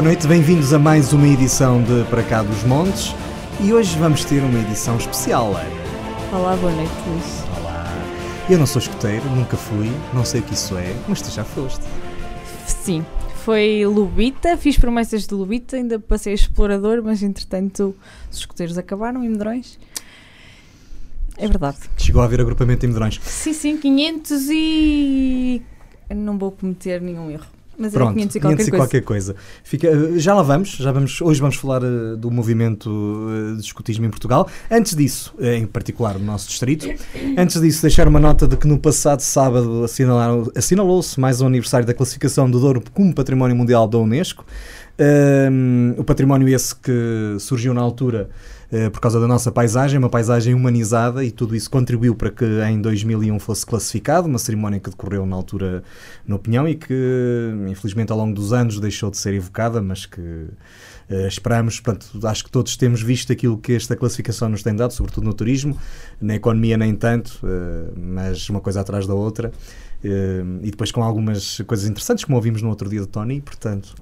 Boa noite, bem-vindos a mais uma edição de Para Cá dos Montes e hoje vamos ter uma edição especial, Leia. Olá, boa noite, Luís. Olá. Eu não sou escoteiro, nunca fui, não sei o que isso é, mas tu já foste. Sim, foi Lubita, fiz promessas de Lubita, ainda passei a explorador, mas entretanto os escoteiros acabaram em Medrões. É verdade. Chegou a haver agrupamento em Medrões. Sim, sim, 500 e. Não vou cometer nenhum erro. Mas Pronto, era 500 e qualquer 500 e coisa. qualquer coisa. Fica, eh, já lá vamos, já vamos, hoje vamos falar eh, do movimento eh, de escotismo em Portugal. Antes disso, eh, em particular no nosso distrito, antes disso, deixar uma nota de que no passado sábado assinalou-se mais um aniversário da classificação do Douro como Património Mundial da Unesco. Um, o património esse que surgiu na altura por causa da nossa paisagem, uma paisagem humanizada e tudo isso contribuiu para que em 2001 fosse classificado, uma cerimónia que decorreu na altura no Pinhão e que infelizmente ao longo dos anos deixou de ser evocada, mas que eh, esperamos, portanto, acho que todos temos visto aquilo que esta classificação nos tem dado, sobretudo no turismo, na economia nem tanto, eh, mas uma coisa atrás da outra, Eh, e depois com algumas coisas interessantes, como ouvimos no outro dia do Tony, portanto,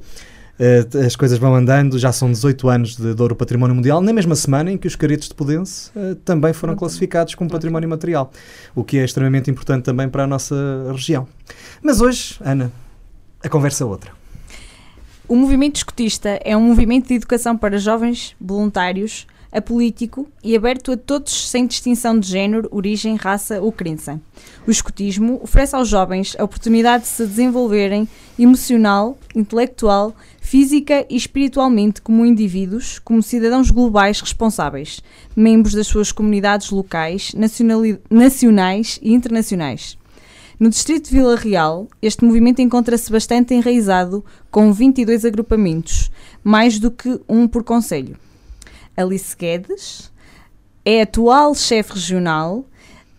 Uh, as coisas vão andando, já são 18 anos de Douro Património Mundial, na mesma semana em que os caretos de Pudense uh, também foram Ok. classificados como património material, o que é extremamente importante também para a nossa região. Mas hoje, Ana, a conversa é outra. O movimento escotista é um movimento de educação para jovens voluntários, apolítico e aberto a todos sem distinção de género, origem, raça ou crença. O escotismo oferece aos jovens a oportunidade de se desenvolverem emocional, intelectual, física e espiritualmente como indivíduos, como cidadãos globais responsáveis, membros das suas comunidades locais, nacionais e internacionais. No distrito de Vila Real, este movimento encontra-se bastante enraizado, com 22 agrupamentos, mais do que um por conselho. Alice Guedes é atual chefe regional,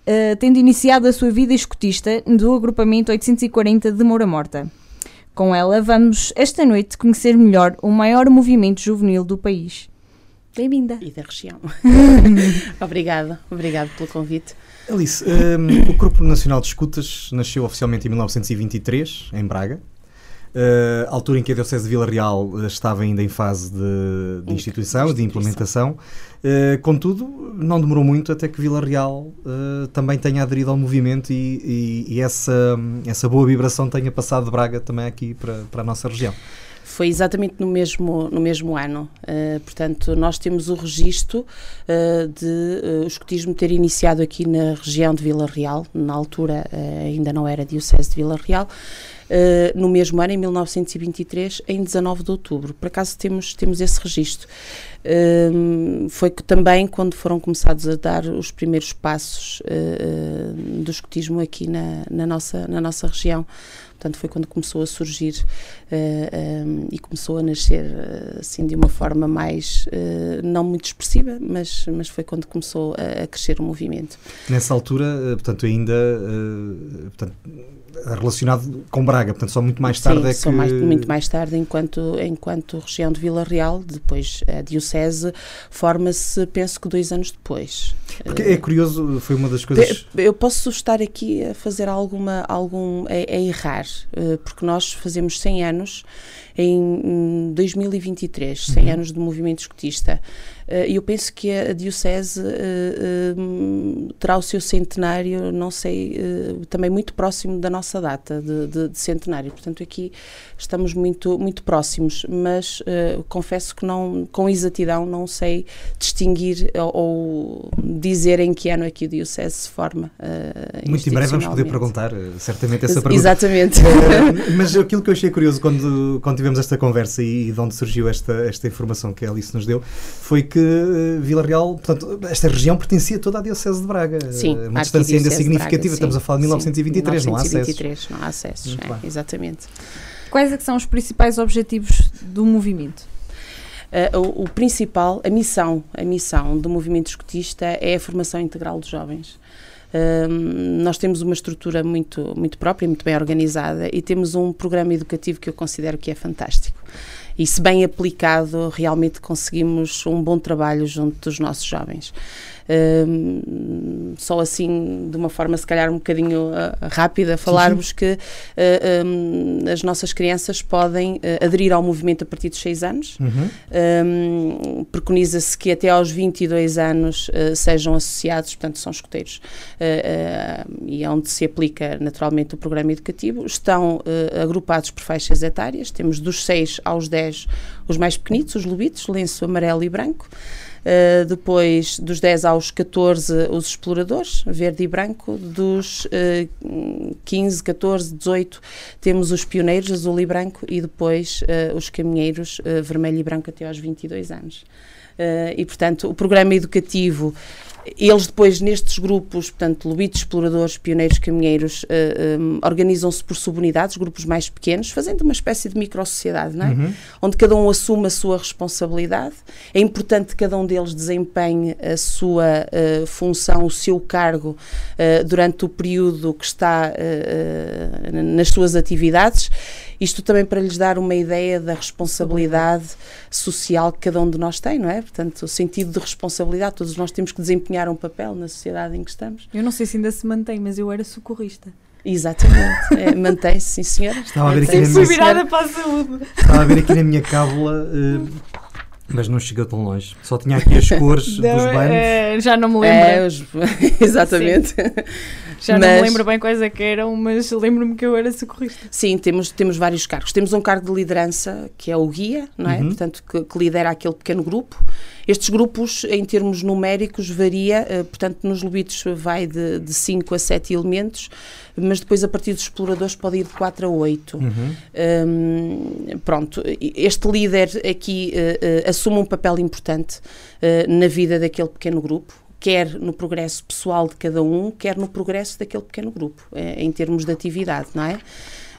eh, tendo iniciado a sua vida escotista do agrupamento 840 de Moura Morta. Com ela, vamos esta noite conhecer melhor o maior movimento juvenil do país. Bem-vinda! e da região. obrigada, obrigado pelo convite. Alice, um, o Grupo Nacional de Escutas nasceu oficialmente em 1923, em Braga. Uh, altura em que a Diocese de Vila Real uh, estava ainda em fase de, de instituição, de implementação. Uh, contudo, não demorou muito até que Vila Real uh, também tenha aderido ao movimento e, e- e essa, essa boa vibração tenha passado de Braga também aqui para, para a nossa região. Foi exatamente no mesmo, no mesmo ano. Uh, portanto, nós temos o registro uh, de uh, o escotismo ter iniciado aqui na região de Vila Real, na altura ainda não era Diocese de Vila Real, uh, no mesmo ano, em 1923, em 19 de outubro. Por acaso temos, temos esse registro. Um, foi que também quando foram começados a dar os primeiros passos uh, do escotismo aqui na, na, nossa, na nossa região. Portanto, foi quando começou a surgir uh, um, e começou a nascer uh, assim de uma forma mais, uh, não muito expressiva, mas, mas foi quando começou a, a crescer o movimento. Nessa altura, portanto, ainda uh, portanto, relacionado com Braga, portanto, só muito mais tarde Sim, é só que... mais, muito mais tarde, enquanto, enquanto região de Vila Real, depois a Diocese forma-se, penso que dois anos depois. Porque é curioso, foi uma das coisas... Eu posso estar aqui a fazer alguma, algum, a, a errar, eh, porque nós fazemos 100 anos em 2023, 100 Uhum. anos do movimento escotista. Eh, E eu penso que a Diocese eh, eh, terá o seu centenário, não sei, também muito próximo da nossa data de, de- de centenário. Portanto, aqui estamos muito, muito próximos, mas confesso que não, com exatidão não sei distinguir ou, ou dizer em que ano é que o Diocese se forma. Muito em breve vamos poder perguntar, certamente, essa pergunta. Exatamente. Mas aquilo que eu achei curioso quando, quando tivemos esta conversa e, de onde surgiu esta, esta informação que a Alice nos deu foi que eh, Vila Real, portanto, esta região pertencia toda à Diocese de Braga. Sim, Eh, uma a distância ainda significativa. Braga, Estamos a falar de 1923, sim, não há acesso. 1923, não há acessos. É, exatamente. Quais é que são os principais objetivos do movimento? Uh, o, o principal, a missão, a missão do movimento escotista é a formação integral dos jovens. Um, nós temos uma estrutura muito, muito própria, muito bem organizada e temos um programa educativo que eu considero que é fantástico. E se bem aplicado, realmente conseguimos um bom trabalho junto dos nossos jovens. Um, só assim, de uma forma se calhar um bocadinho uh, rápida, falar-vos que uh, um, as nossas crianças podem uh, aderir ao movimento a partir dos 6 anos. Uhum. Um, Preconiza-se que até aos 22 anos sejam associados, portanto, são escuteiros, e é onde se aplica naturalmente o programa educativo. Estão agrupados por faixas etárias, temos dos 6 aos 10 os mais pequenitos, os lobitos, lenço amarelo e branco. Uh, depois, dos 10 aos 14, os exploradores, verde e branco. Dos uh, 15, 14, 18, temos os pioneiros, azul e branco. E depois uh, os caminheiros, uh, vermelho e branco, até aos 22 anos. E, portanto, o programa educativo eles depois, nestes grupos, portanto, lobitos, exploradores, pioneiros, caminheiros, uh, eh, um, eh, organizam-se por subunidades, grupos mais pequenos, fazendo uma espécie de micro-sociedade, não é? Uhum. Onde cada um assume a sua responsabilidade. É importante que cada um deles desempenhe a sua uh, função, o seu cargo, uh, durante o período que está nas suas atividades isto também para lhes dar uma ideia da responsabilidade social que cada um de nós tem, não é? Portanto, o sentido de responsabilidade, todos nós temos que desempenhar um papel na sociedade em que estamos. Eu não sei se ainda se mantém, mas eu era socorrista. Exatamente, é, mantém-se, sim senhora. Estava a ver aqui na minha... virada para a saúde. Estava a ver aqui na minha cábula... Uh mas não chega tão longe. Só tinha aqui as cores não, dos bancos. É, já não me lembro. É, os... Exatamente. Já mas... não me lembro bem quais é que eram, mas lembro-me que eu era socorrista. Sim, temos, temos vários cargos. Temos um cargo de liderança, que é o guia, não é? Uhum. Portanto, que, que, lidera aquele pequeno grupo. Estes grupos, em termos numéricos, varia. Uh, portanto, nos lobitos vai de 5 a 7 elementos mas depois a partir dos exploradores pode ir de 4 a 8. Uhum. Um, pronto, este líder aqui uh, assume um papel importante uh, na vida daquele pequeno grupo, quer no progresso pessoal de cada um, quer no progresso daquele pequeno grupo, em termos de atividade, não é?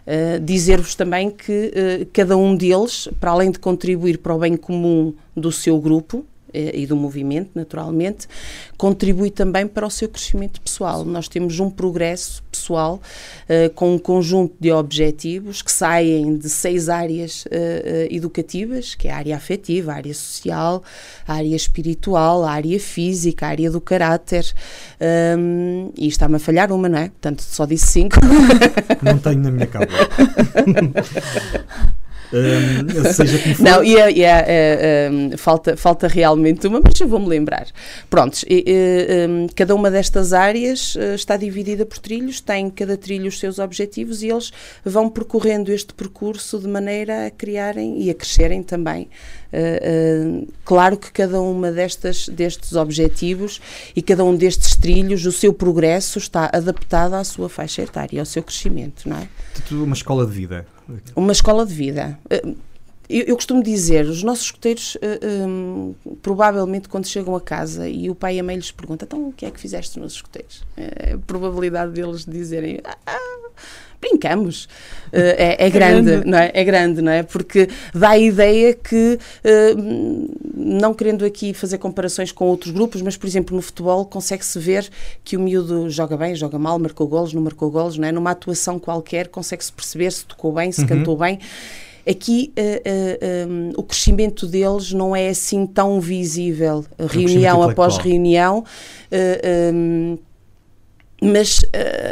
Uh, Dizer-vos também que uh, cada um deles, para além de contribuir para o bem comum do seu grupo, eh, e do movimento, naturalmente, contribui também para o seu crescimento pessoal. Nós temos um progresso pessoal uh, com um conjunto de objetivos que saem de seis áreas uh, educativas, que é a área afetiva, a área social, a área espiritual, a área física, a área do caráter. Um, e está-me a falhar uma, não é? Portanto, só disse cinco. Não tenho na minha cábula. Um, seja como for. Não, e, é, e é, um, falta, falta realmente uma, mas eu vou-me lembrar. Prontos, e, um, cada uma destas áreas uh, está dividida por trilhos, tem cada trilho os seus objetivos e eles vão percorrendo este percurso de maneira a criarem e a crescerem também. Uh, uh, claro que cada uma destas, destes objetivos e cada um destes trilhos, o seu progresso está adaptado à sua faixa etária, ao seu crescimento, não é? Uma escola de vida. Uma escola de vida. Eh, eu, eu, costumo dizer, os nossos escuteiros, um, provavelmente quando chegam a casa e o pai e a mãe lhes perguntam, então o que é que fizeste nos escuteiros? É, a probabilidade deles dizerem, ah, ah, brincamos. Uh, é, é, grande, grande, não é? É grande, não é? Porque dá a ideia que, uh, não querendo aqui fazer comparações com outros grupos, mas, por exemplo, no futebol consegue-se ver que o miúdo joga bem, joga mal, marcou golos, não marcou golos, não é? Numa atuação qualquer consegue-se perceber se tocou bem, se uhum. cantou bem. Aqui uh, uh, um, o crescimento deles não é assim tão visível, é reunião após reunião. Uh, um, mas uh,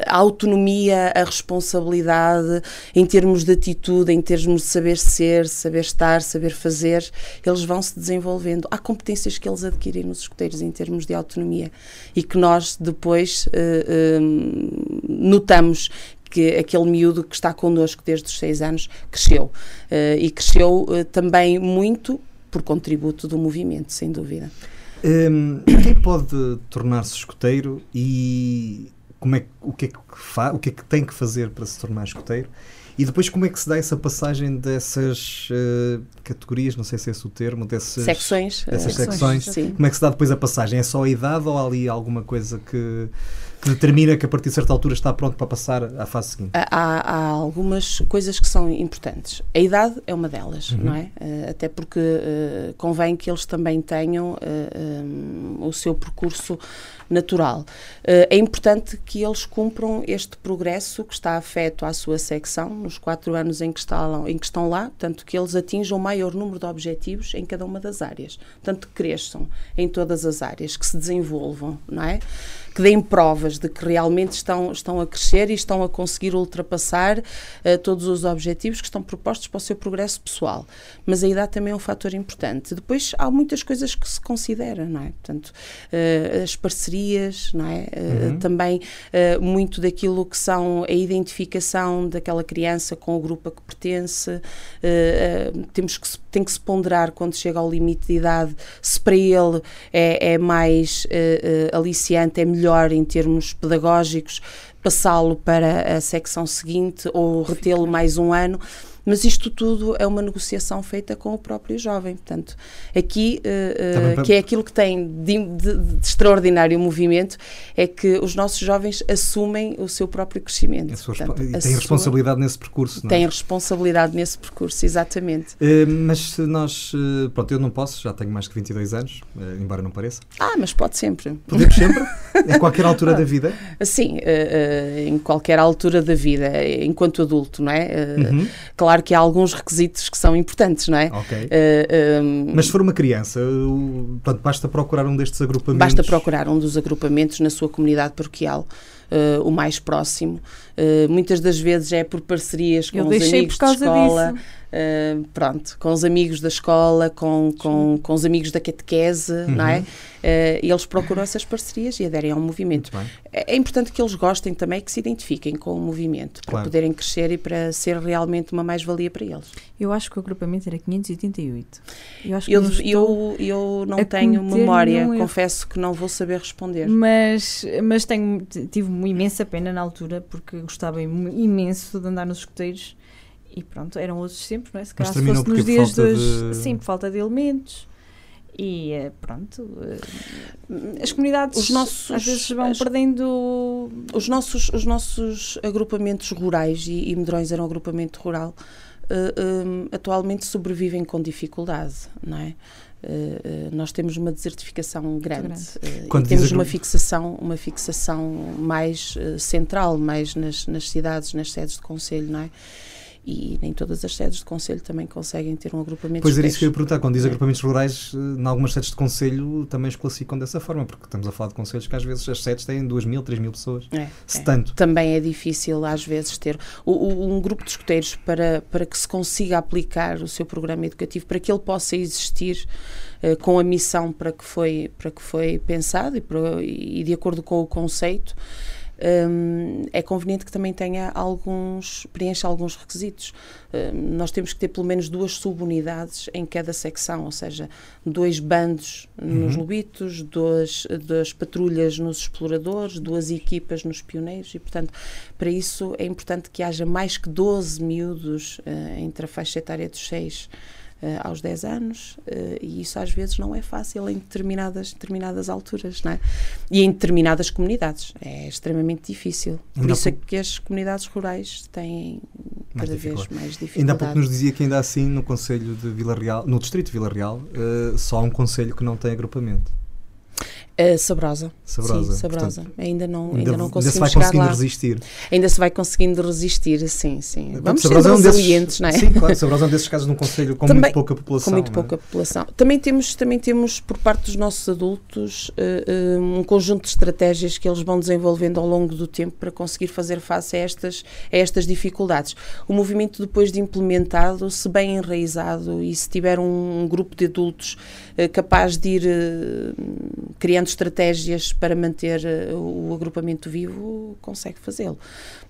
a autonomia, a responsabilidade, em termos de atitude, em termos de saber ser, saber estar, saber fazer, eles vão se desenvolvendo. Há competências que eles adquirem nos escuteiros em termos de autonomia e que nós depois uh, uh, notamos que aquele miúdo que está connosco desde os seis anos cresceu. Uh, e cresceu também muito por contributo do movimento, sem dúvida. Um, quem pode tornar-se escoteiro e como é, o, que é que fa, o que é que tem que fazer para se tornar escoteiro? E depois como é que se dá essa passagem dessas uh, categorias, não sei se é esse o termo, dessas secções, dessas secções, secções. como é que se dá depois a passagem? É só a idade ou há ali alguma coisa que que determina que a partir de certa altura está pronto para passar à fase seguinte? Há, há algumas coisas que são importantes. A idade é uma delas, Uhum. não é? Uh, até porque uh, convém que eles também tenham um, o seu percurso natural. Uh, é importante que eles cumpram este progresso que está afeto à sua secção nos quatro anos em que, estão, em que estão lá, tanto que eles atinjam o maior número de objetivos em cada uma das áreas, tanto que cresçam em todas as áreas, que se desenvolvam, não é? Que deem provas de que realmente estão, estão a crescer e estão a conseguir ultrapassar uh, todos os objetivos que estão propostos para o seu progresso pessoal. Mas a idade também é um fator importante. Depois há muitas coisas que se considera, não é? Portanto, uh, as parcerias, não é? Uh, uhum. Também muito daquilo que são a identificação daquela criança com o grupo a que pertence. temos que se, tem que se ponderar quando chega ao limite de idade se para ele é, é mais aliciante, é melhor melhor em termos pedagógicos, passá-lo para a secção seguinte ou retê-lo mais um ano. Mas isto tudo é uma negociação feita com o próprio jovem. Portanto, aqui, uh, uh, que é aquilo que tem de, de, de, extraordinário movimento, é que os nossos jovens assumem o seu próprio crescimento. Portanto, e têm responsabilidade sua, nesse percurso. Não é? Têm responsabilidade nesse percurso, exatamente. Uh, mas se nós. pronto, eu não posso, já tenho mais que 22 anos, embora não pareça. Ah, mas pode sempre. Podemos sempre? em qualquer altura da vida? Sim, em qualquer altura da vida, enquanto adulto, não é? Uhum. Claro que há alguns requisitos que são importantes, não é? Ok. Uh, um, Mas se for uma criança, uh, portanto, basta procurar um destes agrupamentos? Basta procurar um dos agrupamentos na sua comunidade paroquial. Uh, o mais próximo. Uh, muitas das vezes é por parcerias com Eu os amigos por causa de escola. Disso. Uh, pronto, com os amigos da escola, com, com, com os amigos da catequese, uhum. não é? Uh, eles procuram essas parcerias e aderem ao movimento. É, é, importante que eles gostem também, que se identifiquem com o movimento, para claro. poderem crescer e para ser realmente uma mais-valia para eles. Eu acho que o agrupamento era 588. Eu, acho que eu, eu, eu não tenho memória, confesso que não vou saber responder. Mas, mas tenho, tive uma imensa pena na altura, porque gostava imenso de andar nos escuteiros e pronto, eram outros sempre, não é? Se calhar se fosse nos dias dos. De... Sim, por falta de elementos. E eh, pronto, eh, as comunidades os nossos, às vezes vão as, perdendo. Os nossos, os nossos agrupamentos rurais, e, e Medrões era um agrupamento rural, uh, um, atualmente sobrevivem com dificuldade, não é? Uh, uh, nós temos uma desertificação grande, uh, e temos uma fixação, uma fixação mais central, mais nas, nas cidades, nas sedes de conselho, não é? E nem todas as sedes de conselho também conseguem ter um agrupamento Pois era isso que eu ia perguntar, quando diz agrupamentos rurais, em algumas sedes de conselho também os classificam dessa forma, porque estamos a falar de conselhos que às vezes as sedes têm 2 mil, 3 mil pessoas, é, se é. tanto. Também é difícil às vezes ter o, o, um grupo de escuteiros para, para que se consiga aplicar o seu programa educativo, para que ele possa existir uh, com a missão para que foi, para que foi pensado e, para, e de acordo com o conceito, um, é conveniente que também tenha alguns, preencha alguns requisitos. Um, nós temos que ter pelo menos duas subunidades em cada secção, ou seja, dois bandos nos Uhum. lobitos, duas, duas patrulhas nos exploradores, duas equipas nos pioneiros e, portanto, para isso é importante que haja mais que 12 miúdos uh, entre a faixa etária dos 6 Uh, aos 10 anos uh, e isso às vezes não é fácil em determinadas, determinadas alturas não é? e em determinadas comunidades é extremamente difícil por Ainda isso é que as comunidades rurais têm Mais cada vez dificuldade. mais Ainda há dificuldade pouco nos dizia que ainda assim no Conselho de Vila Real, no Distrito de Vila Real, eh, só há um Conselho que não tem agrupamento. Uh, Sabrosa. Sabrosa. Sim, Sabrosa. Portanto, ainda não, ainda, ainda, não ainda se conseguimos vai conseguindo lá. resistir. Ainda se vai conseguindo resistir, sim, sim. Vamos ser Sabrosa é um desses- resilientes, não é? Sim, claro, Sabrosa é um desses casos num Conselho com Também- muito pouca população. Com muito não é? pouca população. Também temos, também temos, por parte dos nossos adultos, eh, um conjunto de estratégias que eles vão desenvolvendo ao longo do tempo para conseguir fazer face a estas, a estas dificuldades. O movimento, depois de implementado, se bem enraizado e se tiver um, grupo de adultos eh, capaz de ir eh, criando estratégias para manter eh, o agrupamento vivo, consegue fazê-lo.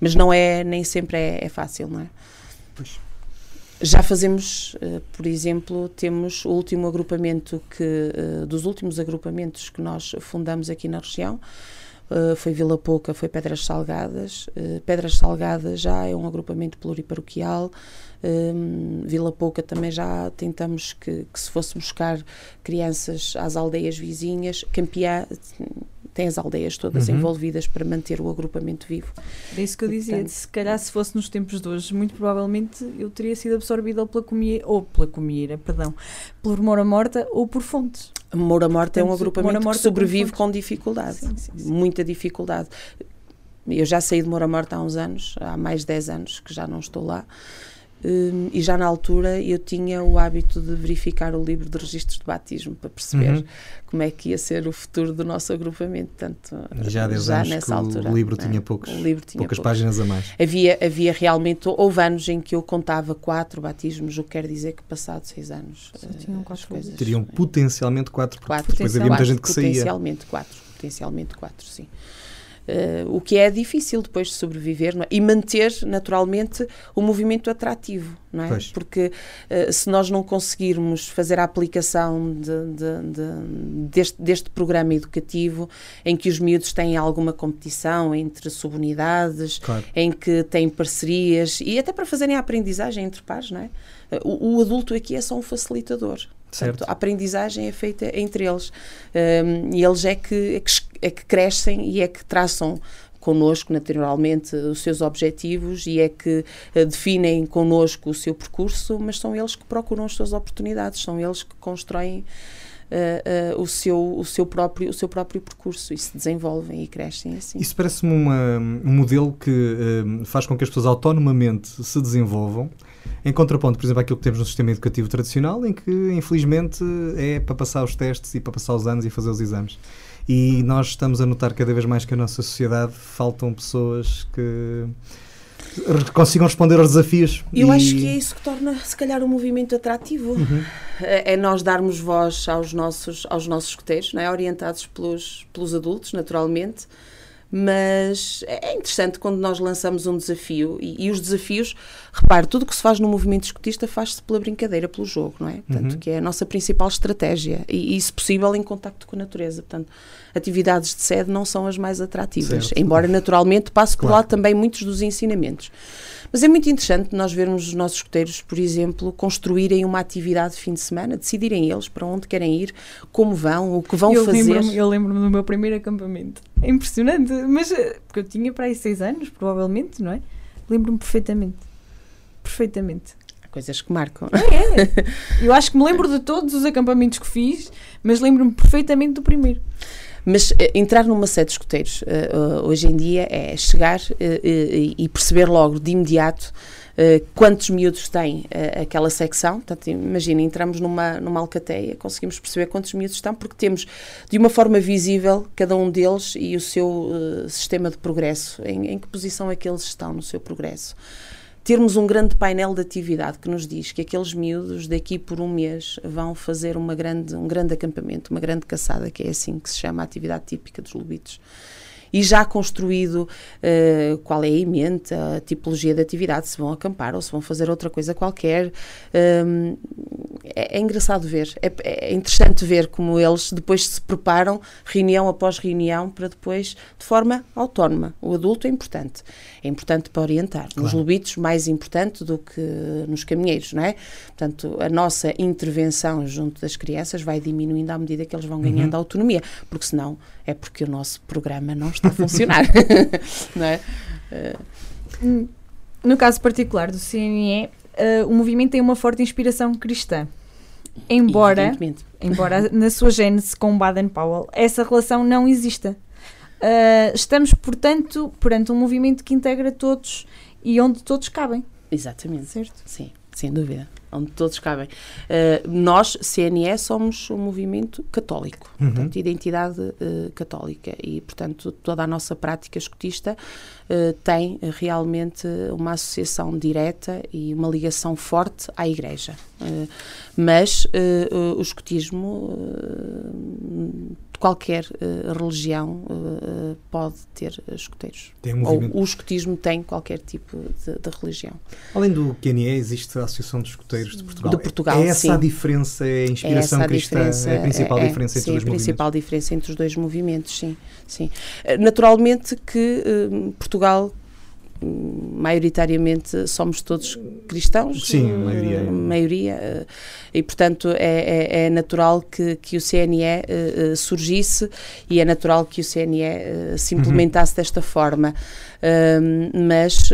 Mas não é, nem sempre é, é fácil, não é? Pois. Já fazemos, eh, por exemplo, temos o último agrupamento que, eh, dos últimos agrupamentos que nós fundamos aqui na região, foi Vila Pouca, foi Pedras Salgadas. Pedras Salgadas já é um agrupamento pluriparoquial. Hum, Vila Pouca também já tentamos que, que se fosse buscar crianças às aldeias vizinhas. Campeã tem as aldeias todas Uhum. envolvidas para manter o agrupamento vivo. É isso que eu dizia. Portanto- Se calhar se fosse nos tempos de hoje, muito provavelmente eu teria sido absorvida pela comieira, ou pela comieira, perdão, por Moura Morta ou por Fontes. Moura Morta é um Portanto, agrupamento Moura Morta que sobrevive com com dificuldade, Sim, sim, sim. muita dificuldade. Eu já saí de Moura Morta há uns anos, há mais de 10 anos que já não estou lá. Hum, e já na altura eu tinha o hábito de verificar o livro de registros de batismo para perceber Uhum. como é que ia ser o futuro do nosso agrupamento. Portanto, E já há 10 anos nessa que altura, o livro né? tinha, poucos, O livro tinha poucas poucos. páginas a mais. Havia, havia realmente, houve anos em que eu contava quatro batismos, o que quer dizer que passado seis anos Só eh, tinham as quatro coisas- Teriam potencialmente quatro, porque Quatro. depois havia muita gente que saía. Potencialmente quatro, potencialmente quatro, sim. Eh, o que é difícil depois de sobreviver é? e manter naturalmente o movimento atrativo, não é? Pois. Porque eh, se nós não conseguirmos fazer a aplicação de- de- de- deste, deste programa educativo em que os miúdos têm alguma competição entre subunidades, Claro. em que têm parcerias e até para fazerem a aprendizagem entre pares, não é? O, o adulto aqui é só um facilitador. Certo. Portanto, a aprendizagem é feita entre eles Um, e eles é que, é, que, é que crescem e é que traçam connosco, naturalmente, os seus objetivos e é que eh, definem connosco o seu percurso, mas são eles que procuram as suas oportunidades, são eles que constroem eh, eh, o, seu, o, seu próprio, o seu próprio percurso e se desenvolvem e crescem assim. Isso parece-me um modelo que hum, faz com que as pessoas autonomamente se desenvolvam, em contraponto, por exemplo, àquilo que temos no sistema educativo tradicional, em que, infelizmente, é para passar os testes e para passar os anos e fazer os exames. E nós estamos a notar cada vez mais que a nossa sociedade faltam pessoas que consigam responder aos desafios. Eu e... acho que é isso que torna, se calhar, o movimento atrativo. Uhum. É é nós darmos voz aos nossos, aos nossos escuteiros, não é? orientados pelos, pelos adultos, naturalmente. Mas é interessante quando nós lançamos um desafio e, e os desafios, repare, tudo o que se faz no movimento escutista faz-se pela brincadeira, pelo jogo, não é? Portanto, Uhum. que é a nossa principal estratégia e, e, se possível, em contacto com a natureza. Portanto, atividades de sede não são as mais atrativas, Certo. embora naturalmente passe por Claro. lá também muitos dos ensinamentos. Mas é muito interessante nós vermos os nossos escuteiros, por exemplo, construírem uma atividade de fim de semana, decidirem eles para onde querem ir, como vão, o que vão eu fazer. Lembro eu lembro-me do meu primeiro acampamento. É impressionante, mas eh, porque eu tinha para aí seis anos, provavelmente, não é? Lembro-me perfeitamente. Perfeitamente. Há Coisas que marcam. Eu acho que me lembro de todos os acampamentos que fiz, mas lembro-me perfeitamente do primeiro. Mas eh, entrar numa sede de escuteiros eh, eh, hoje em dia é chegar e perceber logo de imediato eh, quantos miúdos tem eh, aquela secção. Imagina, entramos numa, numa alcateia, conseguimos perceber quantos miúdos estão, porque temos de uma forma visível cada um deles e o seu eh, sistema de progresso, em, em que posição é que eles estão no seu progresso. Termos um grande painel de atividade que nos diz que aqueles miúdos daqui por um mês vão fazer uma grande, um grande acampamento, uma grande caçada, que é assim que se chama a atividade típica dos lobitos e já construído eh, qual é a emenda, a tipologia de atividade, se vão acampar ou se vão fazer outra coisa qualquer. Hum, é, é engraçado ver, é, é interessante ver como eles depois se preparam, reunião após reunião, para depois, de forma autónoma. O adulto é importante, é importante para orientar. Nos Claro. lobitos, mais importante do que nos caminheiros, não é? Portanto, a nossa intervenção junto das crianças vai diminuindo à medida que eles vão ganhando autonomia, porque senão é porque o nosso programa não está a funcionar, não é? Hum, No caso particular do CNE, eh, o movimento tem uma forte inspiração cristã. Embora, embora na sua gênese com Baden-Powell essa relação não exista. Eh, estamos, portanto, perante um movimento que integra todos e onde todos cabem, Exatamente. certo? Sim, sem dúvida. Onde todos cabem. Uh, nós, CNE, somos um movimento católico, Uhum. portanto, identidade uh, católica. E, portanto, toda a nossa prática escotista uh, tem uh, realmente uma associação direta e uma ligação forte à Igreja. Uh, mas o escotismo, uh, de qualquer uh, religião, uh, pode ter escoteiros. Tem um Ou o escotismo tem qualquer tipo de, de religião. Além do QNE, existe a Associação dos Escuteiros de Portugal. De Portugal, é essa sim. a diferença, é a inspiração essa a cristã, é a principal é, diferença entre sim, os dois a movimentos. principal diferença entre os dois movimentos, sim. sim. Eh, Naturalmente que eh, Portugal maioritariamente somos todos cristãos. Sim, a maioria. Uh, maioria uh, e, portanto, é, é, é, natural que, que o CNE uh, surgisse e é natural que o CNE se implementasse uhum. desta forma. mas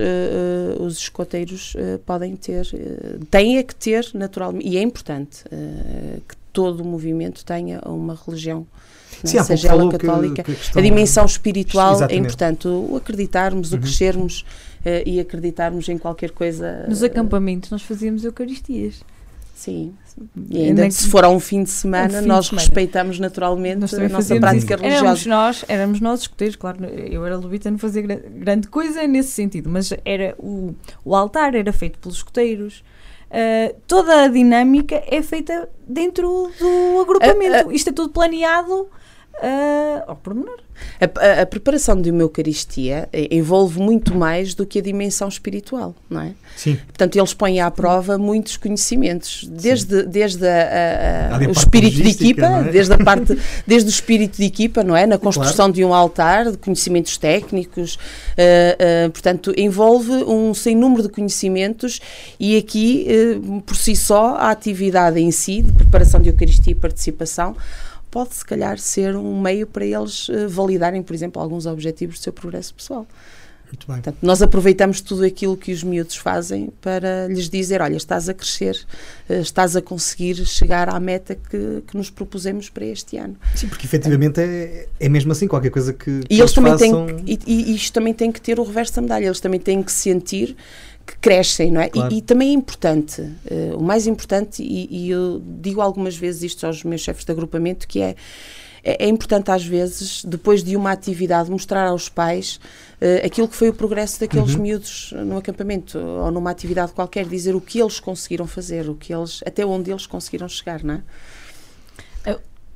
os escoteiros podem ter, têm é que ter, naturalmente, e é importante que todo o movimento tenha uma religião Sim, né? seja ela católica. Que, que a, a, dimensão espiritual é Exatamente. é importante. O acreditarmos, o uhum. crescermos uh, e acreditarmos em qualquer coisa. Nos acampamentos nós fazíamos Eucaristias. Sim. E ainda se for a um fim de semana, um nós de semana. respeitamos naturalmente nós a nossa prática isso. religiosa. Éramos nós, éramos nós escuteiros, claro, eu era levita, não fazia grande coisa nesse sentido, mas era o, o altar era feito pelos escuteiros, Uh, toda a dinâmica é feita dentro do agrupamento. Uh, uh, Isto é tudo planeado uh, ao pormenor. A, a, a, preparação de uma Eucaristia envolve muito mais do que a dimensão espiritual, não é? Sim. Portanto, eles põem à prova muitos conhecimentos, desde, desde a, a, o espírito de equipa, é? desde a parte, desde o espírito de equipa, não é? Na construção claro. de um altar, de conhecimentos técnicos, uh, uh, portanto, envolve um sem número de conhecimentos e aqui, uh, por si só, a atividade em si, de preparação de Eucaristia e participação, pode se calhar ser um meio para eles uh, validarem, por exemplo, alguns objetivos do seu progresso pessoal. Muito bem. Portanto, nós aproveitamos tudo aquilo que os miúdos fazem para lhes dizer: olha, estás a crescer, uh, estás a conseguir chegar à meta que, que, nos propusemos para este ano. Sim, porque efetivamente é, é mesmo assim, qualquer coisa que. que e eles, também façam... têm. E, e isto também tem que ter o reverso da medalha, eles também têm que sentir que crescem, não é? Claro. E, e, também é importante, uh, o mais importante, e, e, eu digo algumas vezes isto aos meus chefes de agrupamento, que é, é, é importante às vezes, depois de uma atividade, mostrar aos pais uh, aquilo que foi o progresso daqueles uhum. miúdos no acampamento ou numa atividade qualquer, dizer o que eles conseguiram fazer, o que eles, até onde eles conseguiram chegar, não é?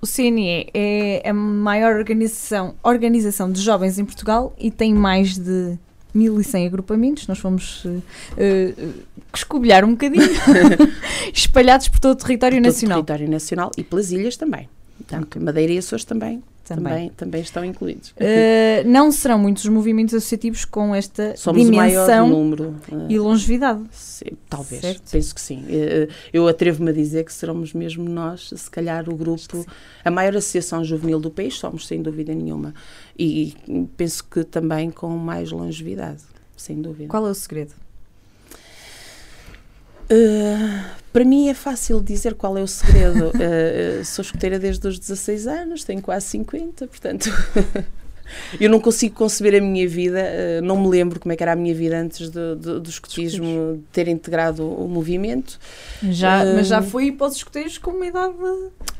O CNE é a maior organização, organização de jovens em Portugal e tem mais de 1100 agrupamentos, nós fomos uh, uh, escobilhar um bocadinho, espalhados por todo o território por nacional. Todo o território nacional e pelas ilhas também. Portanto, Madeira e Açores também, também. também, também estão incluídos. Uh, não serão muitos os movimentos associativos com esta Somos dimensão número, uh, e longevidade. Talvez, certo? penso que sim. Uh, eu atrevo-me a dizer que seremos mesmo nós, se calhar, o grupo, a maior associação juvenil do país, somos sem dúvida nenhuma. E penso que também com mais longevidade, sem dúvida. Qual é o segredo? Uh, para mim é fácil dizer qual é o segredo. Uh, sou escoteira desde os 16 anos, tenho quase 50, portanto. eu não consigo conceber a minha vida, uh, não me lembro como é que era a minha vida antes do, do, do escotismo ter integrado o movimento. Já, uh, mas já foi para os escoteiros com uma idade.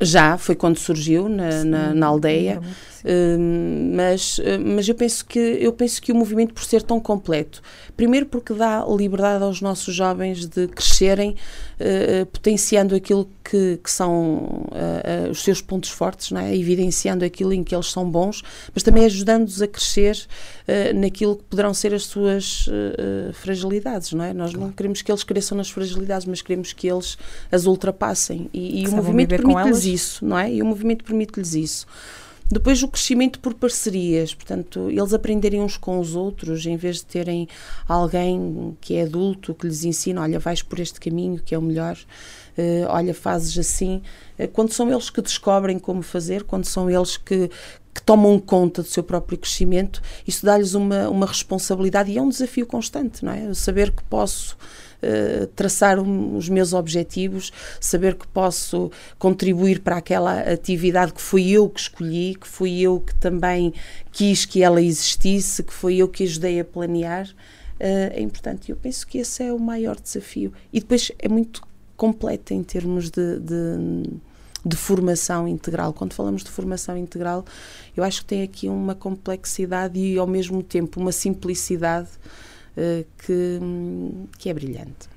Já, foi quando surgiu na, na, na aldeia. Uh, mas, mas eu penso que eu penso que o movimento por ser tão completo primeiro porque dá liberdade aos nossos jovens de crescerem uh, potenciando aquilo que, que são uh, os seus pontos fortes, não é? evidenciando aquilo em que eles são bons, mas também ajudando-os a crescer naquilo que poderão ser as suas fragilidades. Não é? Nós não queremos que eles cresçam nas fragilidades, mas queremos que eles as ultrapassem. E, e o movimento permite-lhes isso, não é? E o movimento permite-lhes isso. Depois o crescimento por parcerias, portanto, eles aprenderem uns com os outros, em vez de terem alguém que é adulto que lhes ensina, olha, vais por este caminho que é o melhor, uh, olha, fazes assim. Uh, quando são eles que descobrem como fazer, quando são eles que, que tomam conta do seu próprio crescimento, isso dá-lhes uma, uma responsabilidade e é um desafio constante, não é? Saber que posso uh, traçar um, os meus objetivos, saber que posso contribuir para aquela atividade que fui eu que escolhi, que fui eu que também quis que ela existisse, que foi eu que ajudei a planear, uh, é importante. Eu penso que esse é o maior desafio. E depois é muito completa em termos de, de de formação integral. Quando falamos de formação integral, eu acho que tem aqui uma complexidade e, ao mesmo tempo, uma simplicidade que, que é brilhante.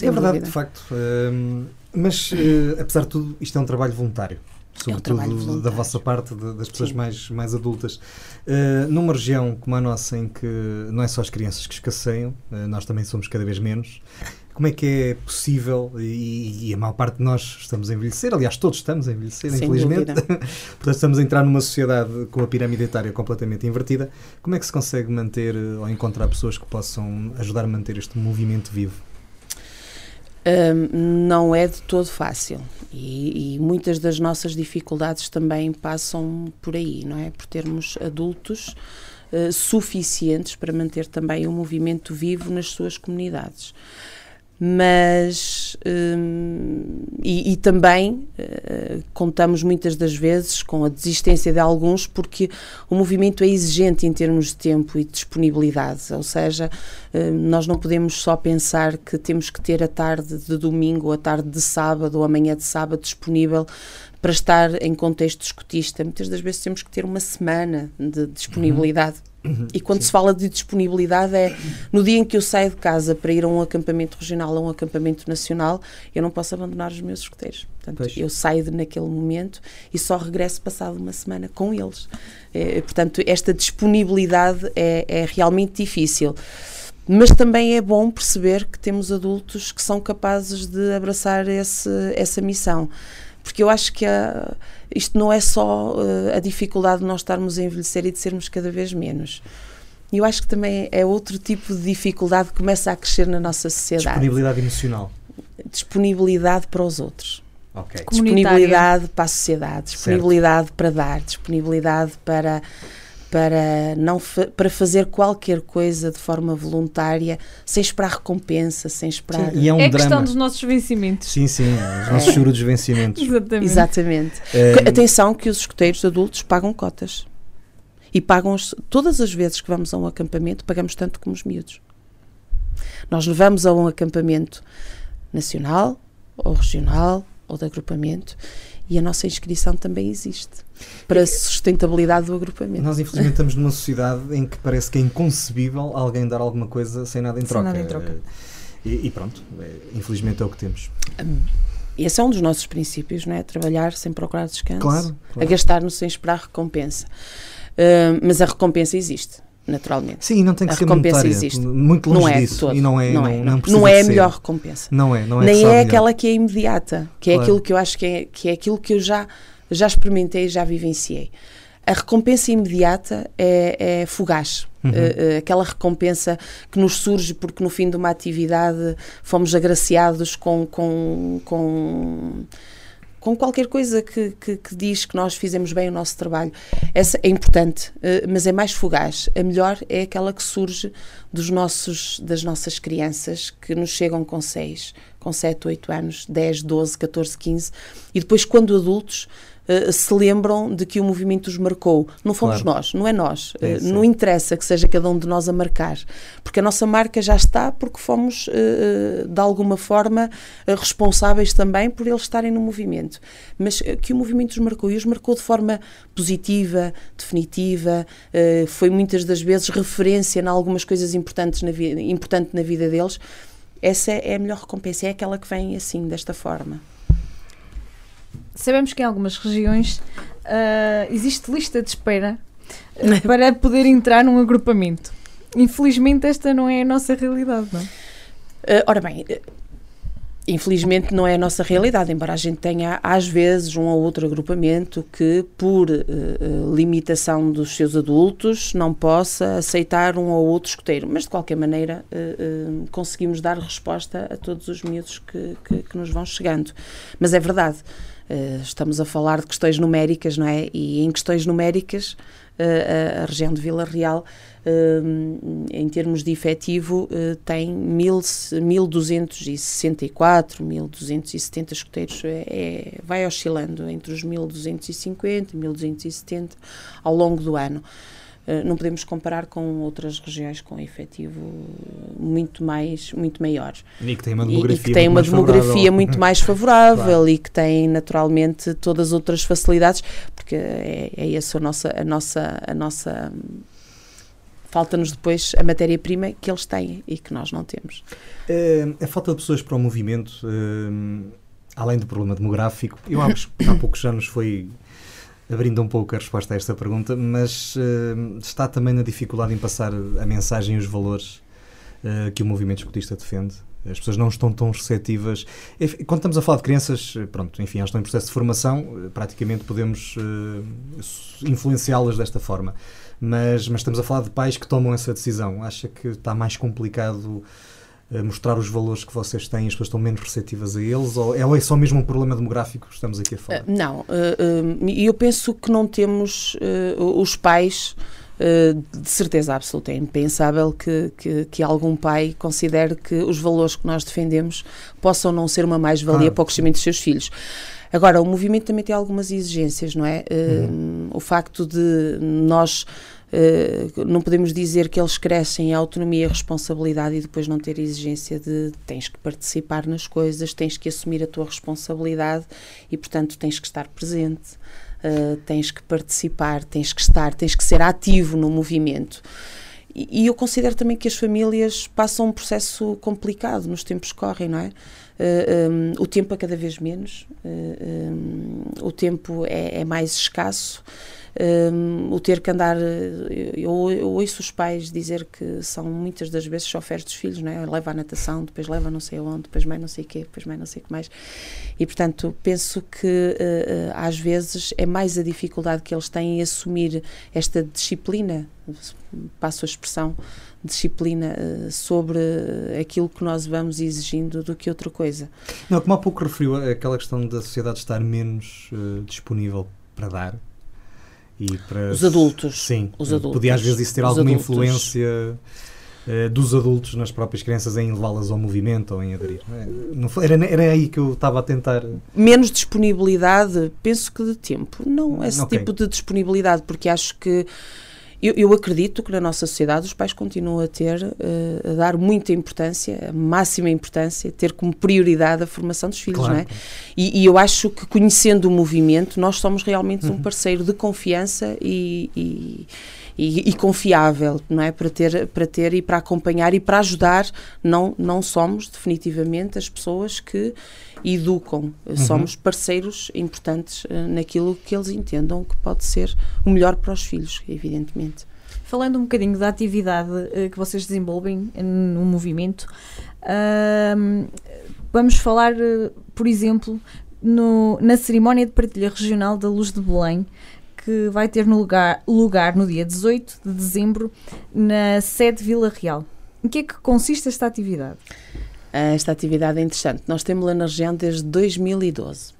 É verdade, dúvida. de facto. Uh, mas, uh, apesar de tudo, isto é um trabalho voluntário. Sobretudo é um voluntário. da vossa parte, de, das pessoas mais, mais adultas. numa região como a nossa, em que não é só as crianças que escasseiam, nós também somos cada vez menos, como é que é possível, e, e, a maior parte de nós estamos a envelhecer, aliás, todos estamos a envelhecer, Sem infelizmente. Portanto, estamos a entrar numa sociedade com a pirâmide etária completamente invertida. Como é que se consegue manter ou encontrar pessoas que possam ajudar a manter este movimento vivo? Um, não é de todo fácil e, e, muitas das nossas dificuldades também passam por aí, não é? Por termos adultos uh, suficientes para manter também o movimento vivo nas suas comunidades mas hum, e, e, também uh, contamos muitas das vezes com a desistência de alguns porque o movimento é exigente em termos de tempo e de disponibilidade, ou seja, uh, nós não podemos só pensar que temos que ter a tarde de domingo, ou a tarde de sábado ou a manhã de sábado disponível para estar em contexto escutista. Muitas das vezes temos que ter uma semana de disponibilidade. Uhum e quando Sim. se fala de disponibilidade é no dia em que eu saio de casa para ir a um acampamento regional, a um acampamento nacional, eu não posso abandonar os meus escuteiros. Portanto, pois. eu saio de, naquele momento e só regresso passado uma semana com eles. É, portanto, esta disponibilidade é, é realmente difícil. Mas também é bom perceber que temos adultos que são capazes de abraçar esse, essa missão. Porque eu acho que a isto não é só uh, a dificuldade de nós estarmos a envelhecer e de sermos cada vez menos. E eu acho que também é outro tipo de dificuldade que começa a crescer na nossa sociedade. Disponibilidade emocional. Disponibilidade para os outros. Okay. Disponibilidade para a sociedade, disponibilidade certo. para dar, disponibilidade para para não fa para fazer qualquer coisa de forma voluntária, sem esperar recompensa, sem esperar. Sim, e é um é drama. questão dos nossos vencimentos. Sim, sim, os nossos é. dos vencimentos. Exatamente. Exatamente. É... Atenção que os escuteiros adultos pagam cotas. E pagam todas as vezes que vamos a um acampamento, pagamos tanto como os miúdos. Nós levamos a um acampamento nacional, ou regional, ou de agrupamento, e a nossa inscrição também existe para a sustentabilidade do agrupamento. Nós, infelizmente, estamos numa sociedade em que parece que é inconcebível alguém dar alguma coisa sem nada em troca. Nada em troca. E, e pronto, é, infelizmente é o que temos. Esse é um dos nossos princípios, não é? Trabalhar sem procurar descanso, claro, claro. a gastar-nos sem esperar recompensa. Uh, mas a recompensa existe naturalmente. Sim, não tem que a ser recompensa monetária, existe. muito longe não é disso. Todo. E não é, não, é, não, não, não é a melhor recompensa. Não é, não é. Nem é aquela que é imediata, que é claro. é aquilo que eu acho que é, que é aquilo que eu já já experimentei, já vivenciei. A recompensa imediata é, é fugaz. Uhum. Uh, aquela recompensa que nos surge porque no fim de uma atividade fomos agraciados com, com, com com qualquer coisa que, que, que, diz que nós fizemos bem o nosso trabalho. Essa é importante, uh, mas é mais fugaz. A melhor é aquela que surge dos nossos, das nossas crianças que nos chegam com 6, com 7, 8 anos, 10, 12, 14, 15, e depois, quando adultos, Uh, se lembram de que o movimento os marcou. Não fomos claro. nós, não é nós. É, uh, não interessa que seja cada um de nós a marcar, porque a nossa marca já está, porque fomos, uh, de alguma forma, responsáveis também por eles estarem no movimento. Mas que o movimento os marcou, e os marcou de forma positiva, definitiva, foi muitas das vezes referência em algumas coisas importantes na, vida, importante na vida deles. Essa é a melhor recompensa, é aquela que vem assim, desta forma. Sabemos que em algumas regiões uh, existe lista de espera uh, para poder entrar num agrupamento. Infelizmente, esta não é a nossa realidade, não é? Uh, ora bem, infelizmente não é a nossa realidade, embora a gente tenha às vezes um ou outro agrupamento que, por uh, limitação dos seus adultos, não possa aceitar um ou outro escoteiro, mas de qualquer maneira uh, uh, conseguimos dar resposta a todos os miúdos que, que, que nos vão chegando. Mas é verdade. Eh, estamos a falar de questões numéricas, não é? E em questões numéricas, uh, a, a, região de Vila Real, uh, em termos de efetivo, tem 1.264, 1.270 escuteiros. É, vai oscilando entre os 1.250 e 1.270 ao longo do ano. Eh, não podemos comparar com outras regiões com efetivo muito mais muito maior e que tem uma demografia, e, e que tem uma demografia muito mais favorável claro. e que tem naturalmente todas as outras facilidades porque é, é essa a nossa a nossa a nossa falta-nos depois a matéria-prima que eles têm e que nós não temos. É, a falta de pessoas para o movimento, é, além do problema demográfico, eu acho que há pouco já nos foi abrindo um pouco a resposta a esta pergunta, mas uh, está também na dificuldade em passar a mensagem e os valores uh, que o movimento escutista defende. as pessoas não estão tão receptivas. Quando estamos a falar de crianças, pronto, enfim, elas estão em processo de formação, praticamente podemos uh, influenciá-las desta forma. Mas, mas estamos a falar de pais que tomam essa decisão. Acha que está mais complicado mostrar os valores que vocês têm, as pessoas estão menos receptivas a eles? Ou é, ou é só mesmo um problema demográfico que estamos aqui a falar? Uh, não, e eu penso que não temos os pais eh, de certeza absoluta. É impensável que, que, que, algum pai considere que os valores que nós defendemos possam não ser uma mais-valia ah. para o crescimento dos seus filhos. Agora, o movimento também tem algumas exigências, não é? Uhum. Uh, o facto de nós uh, não podemos dizer que eles crescem em autonomia e responsabilidade e depois não ter exigência de tens que participar nas coisas, tens que assumir a tua responsabilidade e, portanto, tens que estar presente uh, tens que participar, tens que estar, tens que ser ativo no movimento. E, e eu considero também que as famílias passam um processo complicado nos tempos que correm, não é? Uh, eh, um, ehm, o tempo é cada vez menos, eh, um, ehm, o tempo é, é mais escasso um, o ter que andar. Eu, eu, ouço os pais dizer que são muitas das vezes choferes dos filhos, não é? Leva a natação, depois leva não sei onde, depois mais não sei o quê, depois mais não sei o que mais. E portanto, penso que uh, uh, às vezes é mais a dificuldade que eles têm em assumir esta disciplina, passo a expressão, disciplina uh, sobre aquilo que nós vamos exigindo do que outra coisa. Não, como há pouco referiu, aquela questão da sociedade estar menos disponível para dar e para os adultos. Sim, os adultos. podia às vezes isso ter alguma adultos. influência uh, dos adultos nas próprias crianças em levá-las ao movimento ou em aderir. É? Não foi, era, era aí que eu estava a tentar. Menos disponibilidade, penso que de tempo. Não esse okay. tipo de disponibilidade, porque acho que eu, eu, acredito que na nossa sociedade os pais continuam a ter, uh, a dar muita importância, a máxima importância, ter como prioridade a formação dos filhos, claro. não é? E, e, eu acho que conhecendo o movimento, nós somos realmente uhum. um parceiro de confiança e, e e, e, confiável, não é? Para ter, para ter e para acompanhar e para ajudar. Não, não somos, definitivamente, as pessoas que educam. Uhum. Somos parceiros importantes uh, naquilo que eles entendam que pode ser o melhor para os filhos, evidentemente. Falando um bocadinho da atividade uh, que vocês desenvolvem no movimento, uh, vamos falar, por exemplo, no, na cerimónia de partilha regional da Luz de Belém, que vai ter no lugar, lugar no dia 18 de dezembro na sede Vila Real. Em que é que consiste esta atividade? Esta atividade é interessante. Nós temos lá na região desde 2012.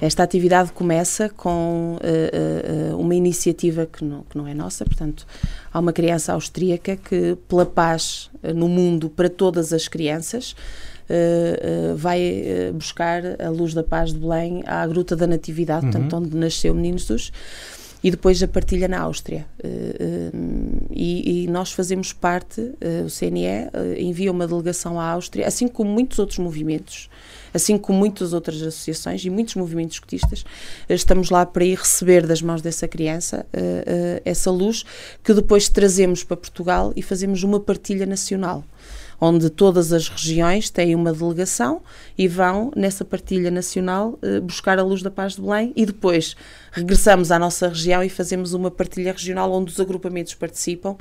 Esta atividade começa com uh, uh, uma iniciativa que não, que não é nossa, portanto, há uma criança austríaca que, pela paz no mundo para todas as crianças, uh, vai buscar a luz da paz de Belém à Gruta da Natividade, uhum. portanto, onde nasceu Menino Jesus e depois a partilha na Áustria. Uh, uh, e, e, nós fazemos parte, uh, o CNE envia uma delegação à Áustria, assim como muitos outros movimentos, assim como muitas outras associações e muitos movimentos escotistas, estamos lá para ir receber das mãos dessa criança essa luz que depois trazemos para Portugal e fazemos uma partilha nacional onde todas as regiões têm uma delegação e vão, nessa partilha nacional, eh, buscar a luz da paz de Belém e depois regressamos à nossa região e fazemos uma partilha regional onde os agrupamentos participam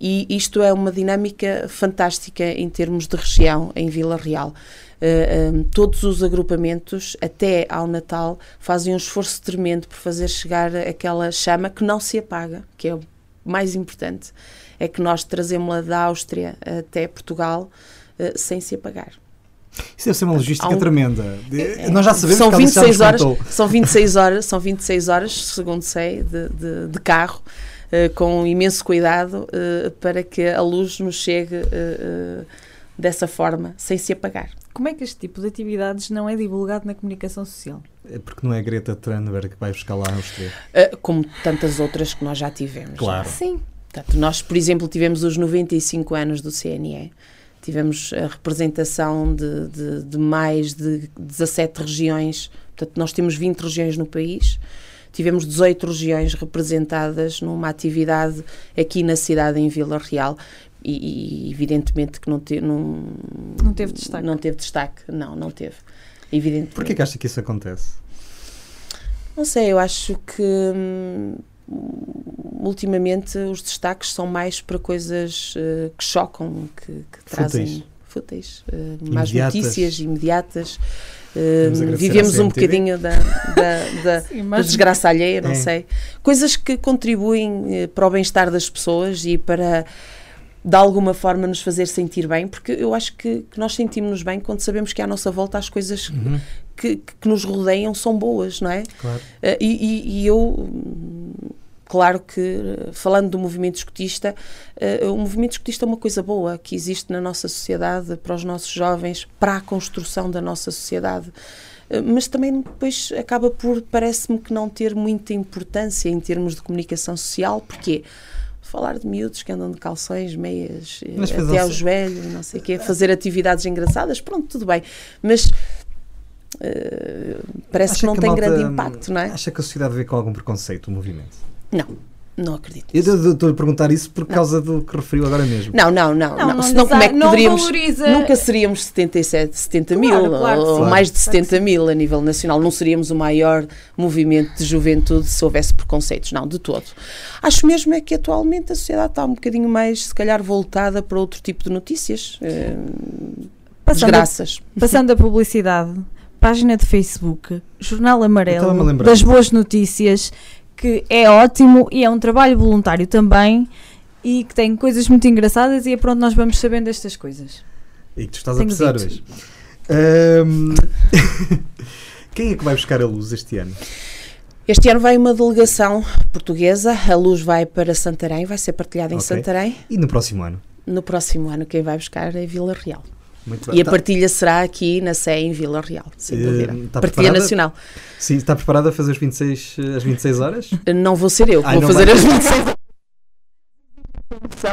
e isto é uma dinâmica fantástica em termos de região em Vila Real. Eh, um, todos os agrupamentos, até ao Natal, fazem um esforço tremendo por fazer chegar aquela chama que não se apaga, que é o mais importante é que nós trazemos-la da Áustria até Portugal uh, sem se apagar. Isso deve ser uma logística um, tremenda. É, nós já sabemos são que 26 horas, são 26 horas, são 26 horas, segundo sei, de, de, de carro, uh, com imenso cuidado uh, para que a luz nos chegue uh, dessa forma, sem se apagar. Como é que este tipo de atividades não é divulgado na comunicação social? É porque não é Greta Thunberg que vai buscar lá a Áustria. como tantas outras que nós já tivemos. Claro. Sim. Portanto, nós, por exemplo, tivemos os 95 anos do CNE, tivemos a representação de, de, de, mais de 17 regiões, portanto, nós temos 20 regiões no país, tivemos 18 regiões representadas numa atividade aqui na cidade, em Vila Real, e, e evidentemente que não, te, não, não teve destaque. Não teve destaque, não, não teve. Evidentemente. Porquê que acha que isso acontece? Não sei, eu acho que hum, ultimamente os destaques são mais para coisas uh, que chocam, que, que trazem fúteis. uh, más notícias imediatas. Uh, vivemos um bocadinho da, da, da, Sim, da desgraça alheia, não É. sei. Coisas que contribuem para o bem-estar das pessoas e para, de alguma forma, nos fazer sentir bem, porque eu acho que, que nós sentimos-nos bem quando sabemos que à nossa volta as coisas Uhum, que, que nos rodeiam são boas, não é? claro. Eh, E, e- e eu, claro que, falando do movimento escutista, eh, o movimento escutista é uma coisa boa que existe na nossa sociedade, para os nossos jovens, para a construção da nossa sociedade. Eh, Mas também depois acaba por, parece-me que não ter muita importância em termos de comunicação social, porque falar de miúdos que andam de calções, meias, eh, Mas faz até ao joelho, não sei o quê, fazer atividades engraçadas, pronto, tudo bem. Mas eh, parece Acha que não a tem malta, grande impacto, não é? Acha que a sociedade vê com algum preconceito o movimento? Não, não acredito. Eu estou- a perguntar isso por causa do que referiu agora mesmo. Não, não, não. Não, não, não Senão como é que não poderíamos... valoriza- Nunca seríamos 77, 70 mil, Claro, claro que ou sim. mais de Claro que 70 mil a nível nacional. Não seríamos o maior movimento de juventude se houvesse preconceitos. Não, de todo. Acho mesmo é que atualmente a sociedade está um bocadinho mais, se calhar, voltada para outro tipo de notícias. eh, Passando a, desgraças. passando a publicidade, página de Facebook, Jornal a Amarelo, das boas notícias, que é ótimo e é um trabalho voluntário também e que tem coisas muito engraçadas e é pronto, nós vamos sabendo destas coisas. E que tu estás Tenho a precisar hoje. Ahm, Quem é que vai buscar a luz este ano? Este ano vai uma delegação portuguesa. A luz vai para Santarém, vai ser partilhada em Ok. Santarém. E no próximo ano? No próximo ano, quem vai buscar é Vila Real. Muito bem. E a Tá- partilha será aqui na Sé, em Vila Real, sem Eh, dúvida. está partilha preparada? nacional. Sim, está preparada a fazer os 26, eh, as 26 horas? Não vou ser eu, Ai, vou fazer vai. as 26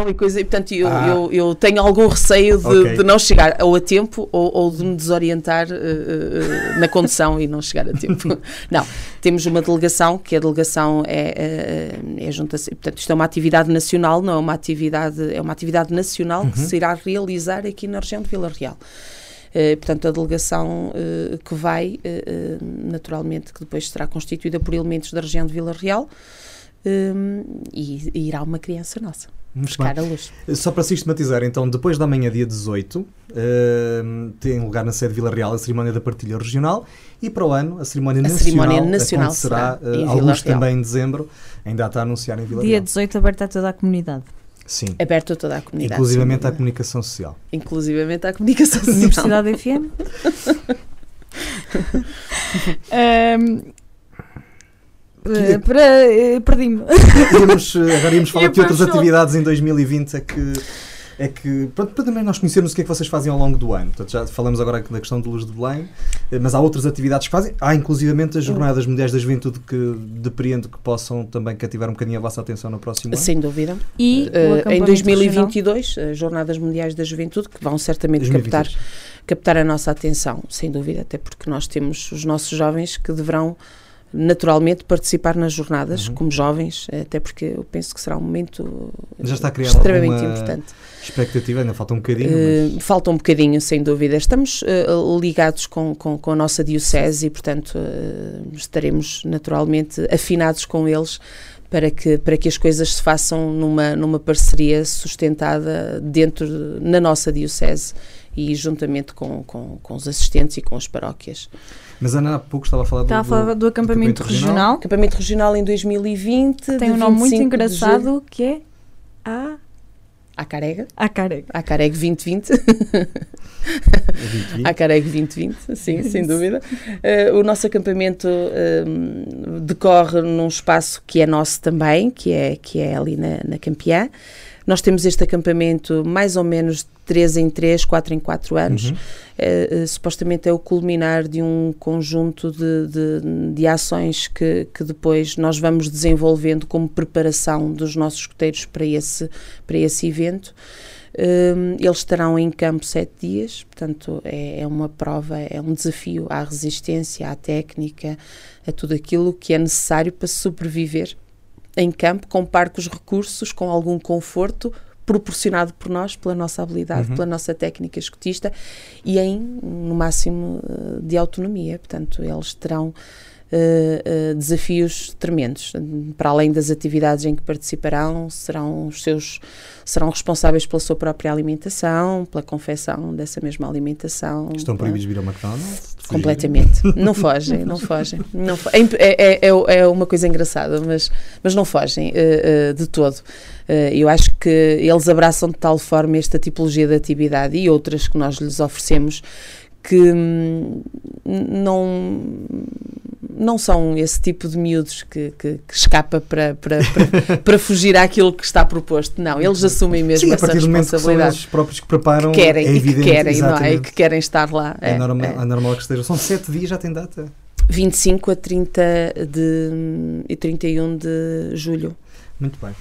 e coisa, e portanto eu, Ah. eu, eu tenho algum receio de, Ok. de não chegar ou a tempo ou, ou de me desorientar eh, eh, na condução e não chegar a tempo. não, temos uma delegação que a delegação é, eh, é junto a, portanto isto é uma atividade nacional, não é uma atividade, é uma atividade nacional que Uhum. se irá realizar aqui na região de Vila Real. Eh, portanto, a delegação que vai, naturalmente, que depois será constituída por elementos da região de Vila Real eh, e, e irá uma criança nossa Muito buscar bem. a luz. Só para sistematizar, então, depois da manhã, dia 18, ahm, tem lugar na sede de Vila Real a cerimónia da partilha regional e para o ano a cerimónia A nacional, cerimónia nacional será em eh, Vila alguns Real. também em dezembro, ainda está a anunciar em Vila Dia Real. 18 aberto a toda a comunidade. Sim, Aberto a toda a comunidade. inclusivamente à comunicação social. Inclusivamente à comunicação social. Universidade FM. Ahm, eh, para, eh, Perdi-me. Íamos, eh, agora íamos falar E que outras atividades em 2020 é que. É que, pronto, para também nós conhecermos o que é que vocês fazem ao longo do ano. Portanto, já falamos agora da questão de Luz de Belém, mas há outras atividades que fazem. Há inclusivamente as Jornadas Mundiais da Juventude que depreendo que possam também cativar um bocadinho a vossa atenção no próximo ano. Sem dúvida. E Eh, em acampamento 2022, as Jornadas Mundiais da Juventude, que vão certamente captar 2022. captar a nossa atenção, sem dúvida, até porque nós temos os nossos jovens que deverão naturalmente participar nas jornadas Uhum. como jovens, até porque eu penso que será um momento Já está criada extremamente importante. expectativa, ainda falta um bocadinho, mas falta um bocadinho, sem dúvida. Estamos eh, ligados com, com, com a nossa Diocese e, portanto, eh, estaremos naturalmente afinados com eles para que, para que as coisas se façam numa, numa parceria sustentada dentro, de- na nossa Diocese e juntamente com, com, com os assistentes e com as paróquias. Mas Ana há pouco estava a falar do, Estava a falar do acampamento regional. Acampamento regional em 2020. Tem um nome muito 25 de julho engraçado que é a À Carega. a carega. À Carega 2020. 2020. À Careg 2020, sim, sem dúvida. Eh, o nosso acampamento eh, decorre num espaço que é nosso também, que é, que é ali na, na Campeã. Nós temos este acampamento mais ou menos de 3 em 3, 4 em 4 anos. Uhum. Eh, supostamente é o culminar de um conjunto de, de, de ações que, que depois nós vamos desenvolvendo como preparação dos nossos escoteiros para esse, para esse evento. Um, eles estarão em campo sete dias, portanto é, é uma prova, é um desafio à resistência, à técnica, a tudo aquilo que é necessário para sobreviver em campo, com parcos recursos, com algum conforto proporcionado por nós, pela nossa habilidade, Uhum. pela nossa técnica escotista e em, no máximo, eh, de autonomia. Portanto, eles terão uh, uh, desafios tremendos. Para além das atividades em que participarão, serão os seus serão responsáveis pela sua própria alimentação, pela confecção dessa mesma alimentação. Estão proibidos de vir ao McDonald's? Completamente. não fogem, não fogem. Não fo é, é, é, é, uma coisa engraçada, mas, mas não fogem uh, de todo. Eu acho que eles abraçam de tal forma esta tipologia de atividade e outras que nós lhes oferecemos que hum, não não são esse tipo de miúdos que, que, que escapa para, para, para, para, fugir àquilo que está proposto. Não, eles assumem mesmo Sim, essa responsabilidade. Que os próprios que preparam, que querem, é evidente, que querem, não é? E que querem estar lá. É, é, normal, é. é normal que estejam. São sete dias, já tem data? 25 a 30 de, e 31 de julho. Muito bem.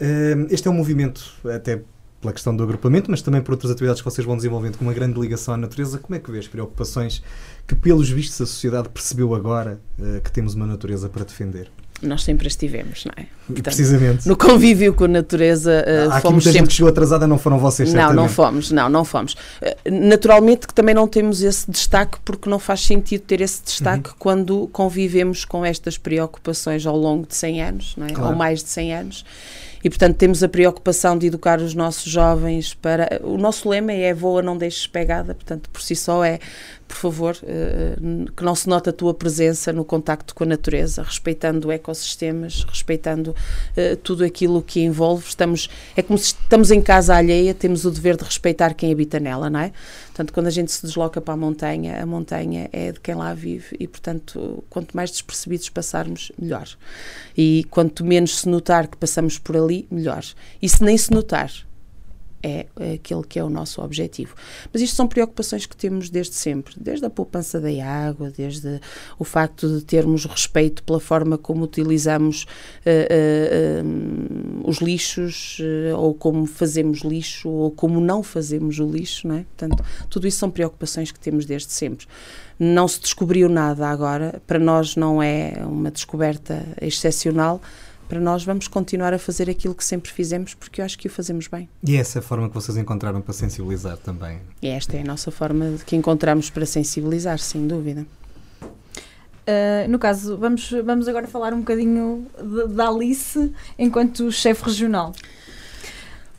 Hum, este é um movimento, até pela questão do agrupamento, mas também por outras atividades que vocês vão desenvolvendo com uma grande ligação à natureza. Como é que vê as preocupações que, pelos vistos, a sociedade percebeu agora uh, que temos uma natureza para defender? Nós sempre as tivemos, não é? Portanto, Precisamente. No convívio com a natureza uh, Há aqui fomos muita sempre... gente que chegou atrasada, não foram vocês, Não, certamente. não fomos, não, não fomos. Uh, naturalmente que também não temos esse destaque porque não faz sentido ter esse destaque uhum. quando convivemos com estas preocupações ao longo de 100 anos, não é? Claro. Ou mais de 100 anos e, portanto, temos a preocupação de educar os nossos jovens para. O nosso lema é voa, não deixes pegada, portanto, por si só é por favor, uh, que não se note a tua presença no contacto com a natureza, respeitando ecossistemas, respeitando uh, tudo aquilo que envolve. Estamos, é como se estamos em casa alheia, temos o dever de respeitar quem habita nela, não é? Portanto, quando a gente se desloca para a montanha, a montanha é de quem lá vive e, portanto, quanto mais despercebidos passarmos, melhor. E quanto menos se notar que passamos por ali, melhor. E se nem se notar, é, é aquele que é o nosso objetivo. Mas isto são preocupações que temos desde sempre, desde a poupança da água, desde o facto de termos respeito pela forma como utilizamos uh, uh, uh, os lixos, ou como fazemos lixo, ou como não fazemos o lixo, não é? Portanto, tudo isso são preocupações que temos desde sempre. Não se descobriu nada agora, para nós não é uma descoberta excepcional, para nós vamos continuar a fazer aquilo que sempre fizemos porque eu acho que o fazemos bem. E é essa a forma que vocês encontraram para sensibilizar também? E esta é a nossa forma que encontramos para sensibilizar, sem dúvida. Uh, no caso, vamos, vamos agora falar um bocadinho da Alice enquanto chefe regional.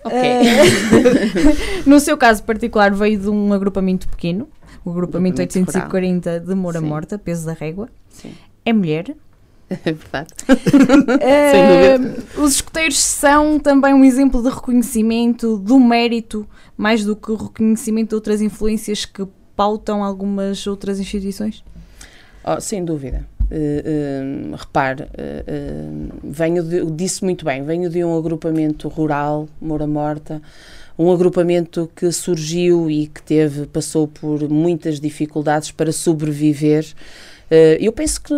Ok. Uh, no seu caso particular, veio de um agrupamento pequeno, o agrupamento 840 de Moura Sim. Morta, peso da régua. Sim. É mulher, é verdade. uh, os escuteiros são também um exemplo de reconhecimento do mérito, mais do que o reconhecimento de outras influências que pautam algumas outras instituições? Oh, sem dúvida. Uh, uh, repare, uh, venho de, disse muito bem, venho de um agrupamento rural, Moura Morta, um agrupamento que surgiu e que teve, passou por muitas dificuldades para sobreviver Uh, eu penso que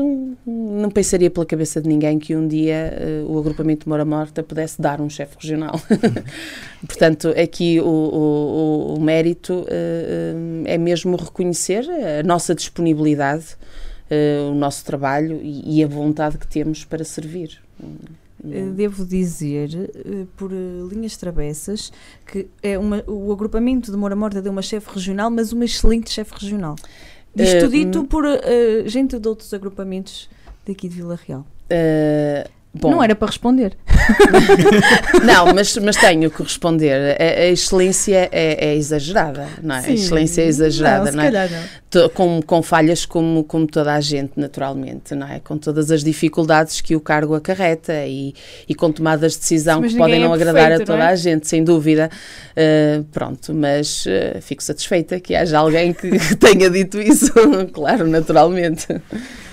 não pensaria pela cabeça de ninguém que um dia uh, o agrupamento de Mora Morta pudesse dar um chefe regional. Portanto, aqui o, o, o mérito uh, é mesmo reconhecer a nossa disponibilidade, o nosso trabalho e, e, a vontade que temos para servir. Devo dizer, por linhas travessas, que é uma, o agrupamento de Mora Morta deu uma chefe regional, mas uma excelente chefe regional. Isto uh, dito por uh, gente de outros agrupamentos daqui de Vila Real. Uh, bom. Não era para responder. não, mas, mas tenho que responder. A, a excelência é, é, exagerada, não é? Sim, a excelência é exagerada, não, não é? Não. Com, com falhas como, como toda a gente, naturalmente, não é? Com todas as dificuldades que o cargo acarreta e, e com tomadas de decisão mas que podem não é agradar a toda é? a gente, sem dúvida. Uh, pronto, mas uh, fico satisfeita que haja alguém que tenha dito isso, claro, naturalmente.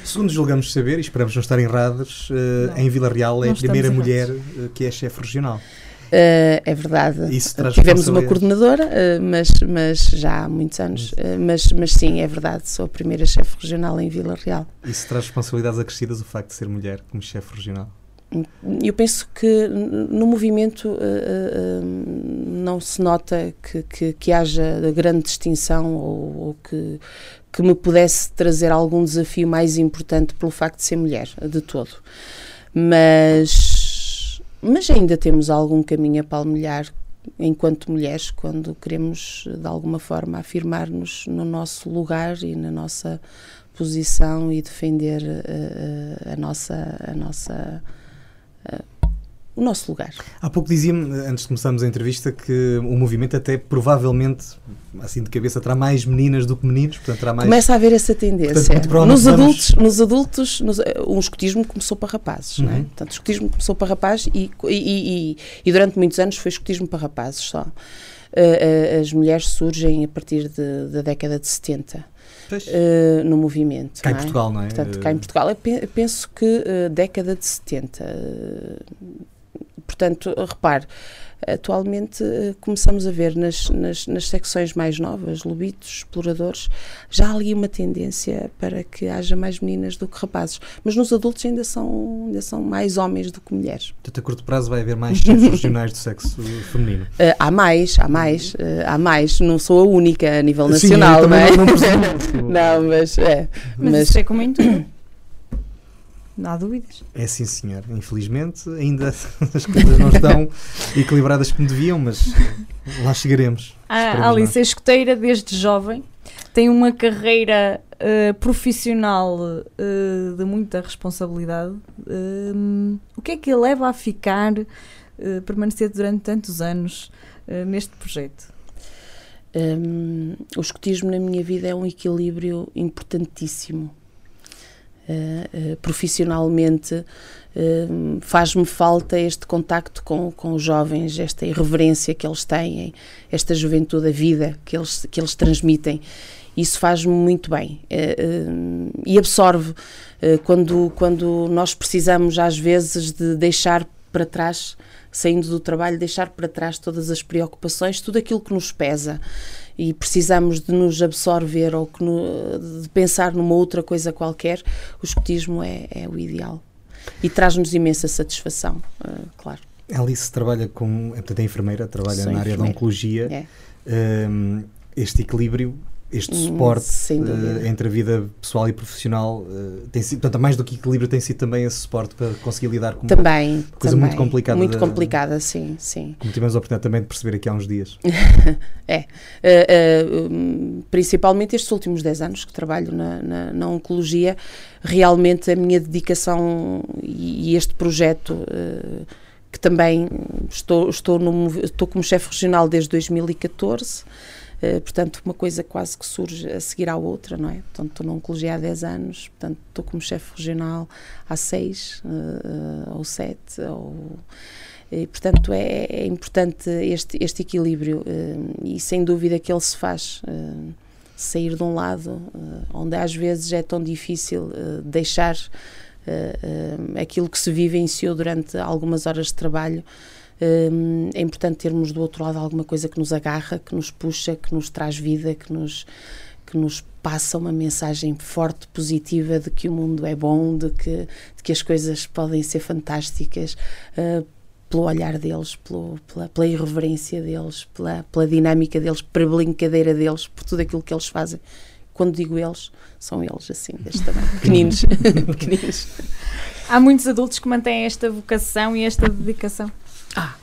Segundo julgamos saber, e esperamos não estar errados, uh, em Vila Real é a primeira mulher uh, que é chefe regional. Uh, é verdade. Tivemos uma coordenadora, uh, mas, mas já há muitos anos. Uh, mas, mas sim, é verdade, sou a primeira chefe regional em Vila Real. Isso traz responsabilidades acrescidas o facto de ser mulher como chefe regional? Eu penso que no movimento não se nota que, que, que haja grande distinção ou, ou que, que me pudesse trazer algum desafio mais importante pelo facto de ser mulher, de todo. Mas, mas ainda temos algum caminho a palmilhar enquanto mulheres quando queremos de alguma forma afirmar-nos no nosso lugar e na nossa posição e defender uh, a nossa, a nossa uh, o nosso lugar. Há pouco dizia-me, antes de começarmos a entrevista, que o movimento até provavelmente, assim de cabeça, terá mais meninas do que meninos, portanto terá mais... Começa a haver essa tendência. Portanto, nos, adultos, nos adultos, nos, o escotismo começou para rapazes, uhum. não é? Uhum. Portanto, o escotismo começou para rapazes e, e, e, e durante muitos anos foi escotismo para rapazes só. Uh, as mulheres surgem a partir de, da década de 70 uh, no movimento. Cá em é? Portugal, não é? Portanto, cá em Portugal, eu penso que uh, década de 70. Portanto, repare, atualmente uh, começamos a ver nas, nas, nas, secções mais novas, lobitos, exploradores, já há ali uma tendência para que haja mais meninas do que rapazes. Mas nos adultos ainda são, ainda são mais homens do que mulheres. Portanto, a curto prazo vai haver mais chefes regionais do sexo feminino? Uh, há mais, há mais, uh, há mais. Não sou a única a nível nacional, Sim, não é? Não, não, não, mas é. Mas, mas isso é como em tudo. Não há dúvidas. É sim, senhor. Infelizmente, ainda as coisas não estão equilibradas como deviam, mas lá chegaremos. A Alice é escoteira desde jovem, tem uma carreira uh, profissional uh, de muita responsabilidade. Uh, o que é que a leva a ficar, permanecer durante tantos anos neste projeto? Um, o escotismo na minha vida é um equilíbrio importantíssimo Uh, profissionalmente uh, faz-me falta este contacto com, com os jovens, esta irreverência que eles têm, esta juventude, a vida que eles, que eles transmitem. Isso faz-me muito bem e absorve quando, quando nós precisamos, às vezes, de deixar para trás, saindo do trabalho, deixar para trás todas as preocupações, tudo aquilo que nos pesa e precisamos de nos absorver ou no, de pensar numa outra coisa qualquer, o escotismo é, é o ideal. E traz-nos imensa satisfação, uh, claro. Alice trabalha com, é, portanto, é enfermeira, trabalha Sou na área da oncologia. É. Um, este equilíbrio este hum, suporte uh, entre a vida pessoal e profissional uh, tem sido, portanto, mais do que equilíbrio, tem sido também esse suporte para conseguir lidar com também, uma coisa também. muito complicada. Muito complicada, sim, sim. Como tivemos a oportunidade também de perceber aqui há uns dias. é. Uh, principalmente estes últimos 10 anos que trabalho na, na, na oncologia, realmente a minha dedicação e, e este projeto que também estou, estou, no, estou como chefe regional desde 2014 eh, portanto, uma coisa quase que surge a seguir à outra, não é? Portanto, estou na Oncologia há 10 anos, portanto, estou como chefe regional há 6 uh, ou 7, ou... E, portanto, é, é, importante este, este equilíbrio e sem dúvida que ele se faz sair de um lado onde às vezes é tão difícil deixar aquilo que se vivenciou durante algumas horas de trabalho é importante termos do outro lado alguma coisa que nos agarra, que nos puxa, que nos traz vida, que nos, que nos passa uma mensagem forte, positiva de que o mundo é bom, de que, de que as coisas podem ser fantásticas. Uh, pelo olhar deles, pelo, pela, pela, irreverência deles, pela, pela dinâmica deles, pela brincadeira deles, por tudo aquilo que eles fazem. Quando digo eles, são eles assim, deste tamanho, pequeninos. pequeninos. Há muitos adultos que mantêm esta vocação e esta dedicação. Ah,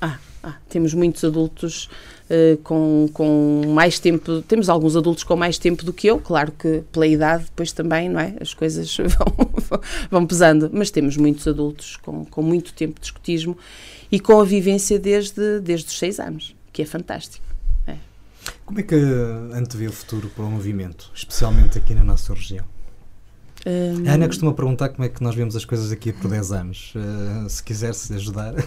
ah, ah. Temos muitos adultos uh, com, com mais tempo, temos alguns adultos com mais tempo do que eu, claro que pela idade depois também, não é? As coisas vão, vão pesando, mas temos muitos adultos com, com muito tempo de escutismo e com a vivência desde, desde os seis anos, que é fantástico. É. Como é que antevê o futuro para o movimento, especialmente aqui na nossa região? Um, a Ana costuma perguntar como é que nós vemos as coisas aqui por 10 anos. Uh, se quiser-se ajudar.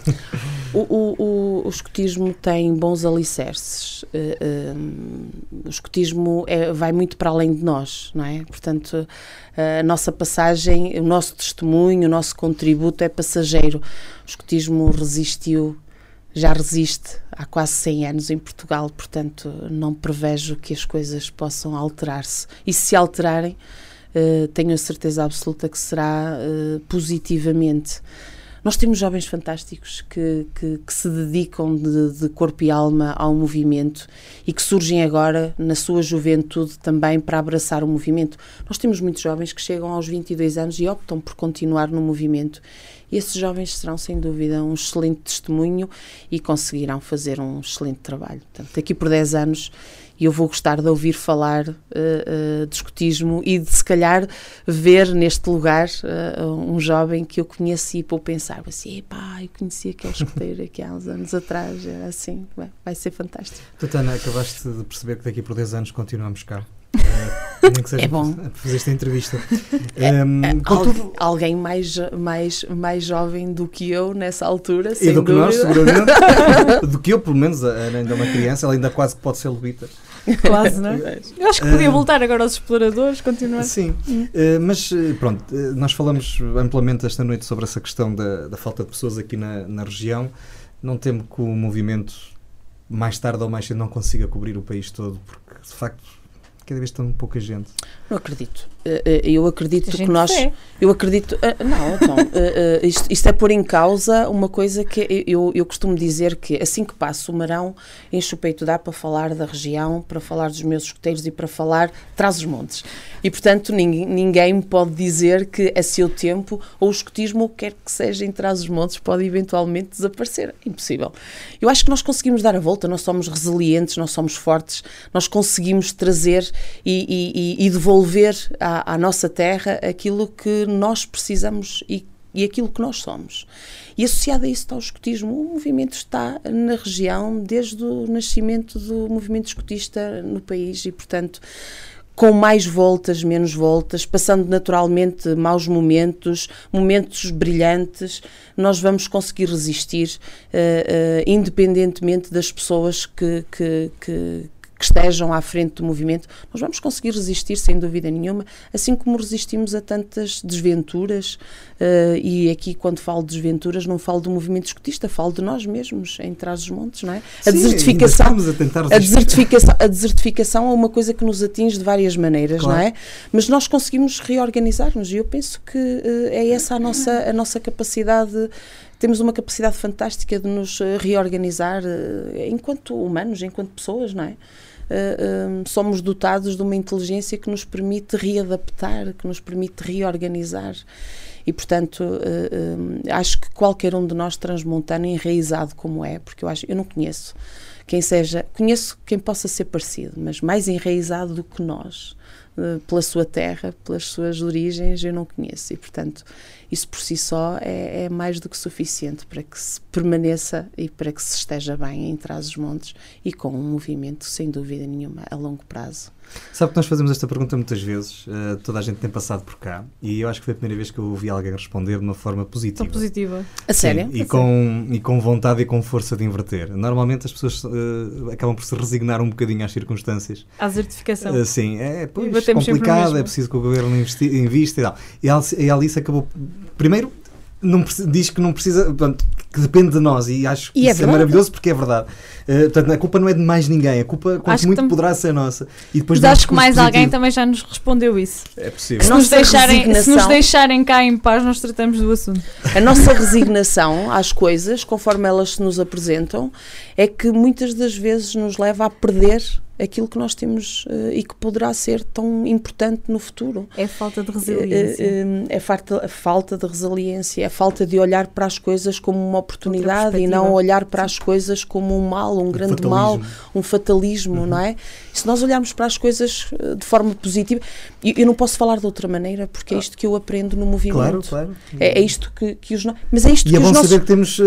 O, o, o, o, escotismo tem bons alicerces. Uh, um, o escotismo é, vai muito para além de nós, não é? Portanto, a nossa passagem, o nosso testemunho, o nosso contributo é passageiro. O escotismo resistiu já resiste há quase 100 anos em Portugal, portanto, não prevejo que as coisas possam alterar-se. E se alterarem, uh, tenho a certeza absoluta que será uh, positivamente. Nós temos jovens fantásticos que, que, que se dedicam de, de, corpo e alma ao movimento e que surgem agora, na sua juventude, também para abraçar o movimento. Nós temos muitos jovens que chegam aos 22 anos e optam por continuar no movimento. E esses jovens serão, sem dúvida, um excelente testemunho e conseguirão fazer um excelente trabalho. Portanto, daqui por 10 anos e eu vou gostar de ouvir falar uh, uh, de escotismo e de se calhar ver neste lugar uh, um jovem que eu conheci para pensar assim, epá, eu conheci aquele escoteiro aqui há uns anos atrás, era assim, Bem, vai ser fantástico. Tatana, acabaste de perceber que daqui por 10 anos continuamos cá. Que é bom. fazer esta entrevista. É, um, é, algu alguém mais, mais, mais jovem do que eu nessa altura, sem e do que dúvida. nós, seguramente. do que eu, pelo menos, ainda é uma criança, ela ainda quase que pode ser lobita. Quase, não é? Eu acho que podia voltar agora aos exploradores, continuar. Sim, hum. uh, mas pronto, nós falamos amplamente esta noite sobre essa questão da, da falta de pessoas aqui na, na região. Não temo que o movimento mais tarde ou mais cedo não consiga cobrir o país todo, porque de facto cada vez tão pouca gente. Não acredito. Eh, eh, eu acredito que nós. Eu acredito. Eh, não, então, isto, isto, é pôr em causa uma coisa que eu, eu costumo dizer que assim que passo o Marão, encho o peito dá para falar da região, para falar dos meus escuteiros e para falar traz os montes. E portanto ninguém, ninguém pode dizer que a seu tempo ou o escutismo, ou quer que seja em trás os montes, pode eventualmente desaparecer. Impossível. Eu acho que nós conseguimos dar a volta, nós somos resilientes, nós somos fortes, nós conseguimos trazer e, e, e devolver à, à, nossa terra aquilo que nós precisamos e, e aquilo que nós somos. E associado a isso está o escotismo. O movimento está na região desde o nascimento do movimento escotista no país e, portanto, com mais voltas, menos voltas, passando naturalmente maus momentos, momentos brilhantes, nós vamos conseguir resistir, uh, uh, independentemente das pessoas que, que, que que estejam à frente do movimento, nós vamos conseguir resistir sem dúvida nenhuma, assim como resistimos a tantas desventuras. Uh, e aqui, quando falo de desventuras, não falo do movimento escutista, falo de nós mesmos em trás dos montes, não é? Sim, a desertificação, a, a desertificação, a desertificação é uma coisa que nos atinge de várias maneiras, claro. não é? Mas nós conseguimos reorganizar-nos e eu penso que uh, é essa a nossa a nossa capacidade temos uma capacidade fantástica de nos eh, reorganizar enquanto humanos, enquanto pessoas, não é? Uh, somos dotados de uma inteligência que nos permite readaptar, que nos permite reorganizar. E, portanto, uh, acho que qualquer um de nós transmontano, enraizado como é, porque eu acho, eu não conheço quem seja, conheço quem possa ser parecido, mas mais enraizado do que nós, pela sua terra, pelas suas origens, eu não conheço. E, portanto, isso por si só é, é, mais do que suficiente para que se permaneça e para que se esteja bem em Trás-os-Montes e com um movimento, sem dúvida nenhuma, a longo prazo. Sabe que nós fazemos esta pergunta muitas vezes, uh, toda a gente tem passado por cá, e eu acho que foi a primeira vez que eu ouvi alguém responder de uma forma positiva. Tão positiva. A sério? e, a com, sério? e com vontade e com força de inverter. Normalmente as pessoas uh, acabam por se resignar um bocadinho às circunstâncias. À certificação. Uh, sim, é pois, complicado, é preciso que o governo invista e tal. E a Alice acabou primeiro, não, diz que não precisa, portanto, que depende de nós e acho que e é isso é, é, maravilhoso porque é verdade. Uh, portanto, a culpa não é de mais ninguém, a culpa, quanto muito, poderá ser nossa. E depois Mas acho que mais positivo. alguém também já nos respondeu isso. É possível. Se nos, deixarem, se nos deixarem cá em paz, nós tratamos do assunto. A nossa resignação às coisas, conforme elas se nos apresentam, é que muitas das vezes nos leva a perder aquilo que nós temos uh, e que poderá ser tão importante no futuro. É falta de resiliência. Uh, uh, é falta, a falta de resiliência, é a falta de olhar para as coisas como uma oportunidade e não olhar para as coisas como um mal, um, grande fatalismo. mal, um fatalismo, uhum. não é? se nós olharmos para as coisas de forma positiva, eu, eu, não posso falar de outra maneira, porque é ah. isto que eu aprendo no movimento. Claro, claro. É, é isto que, que os mas é isto e que é os nossos, que temos,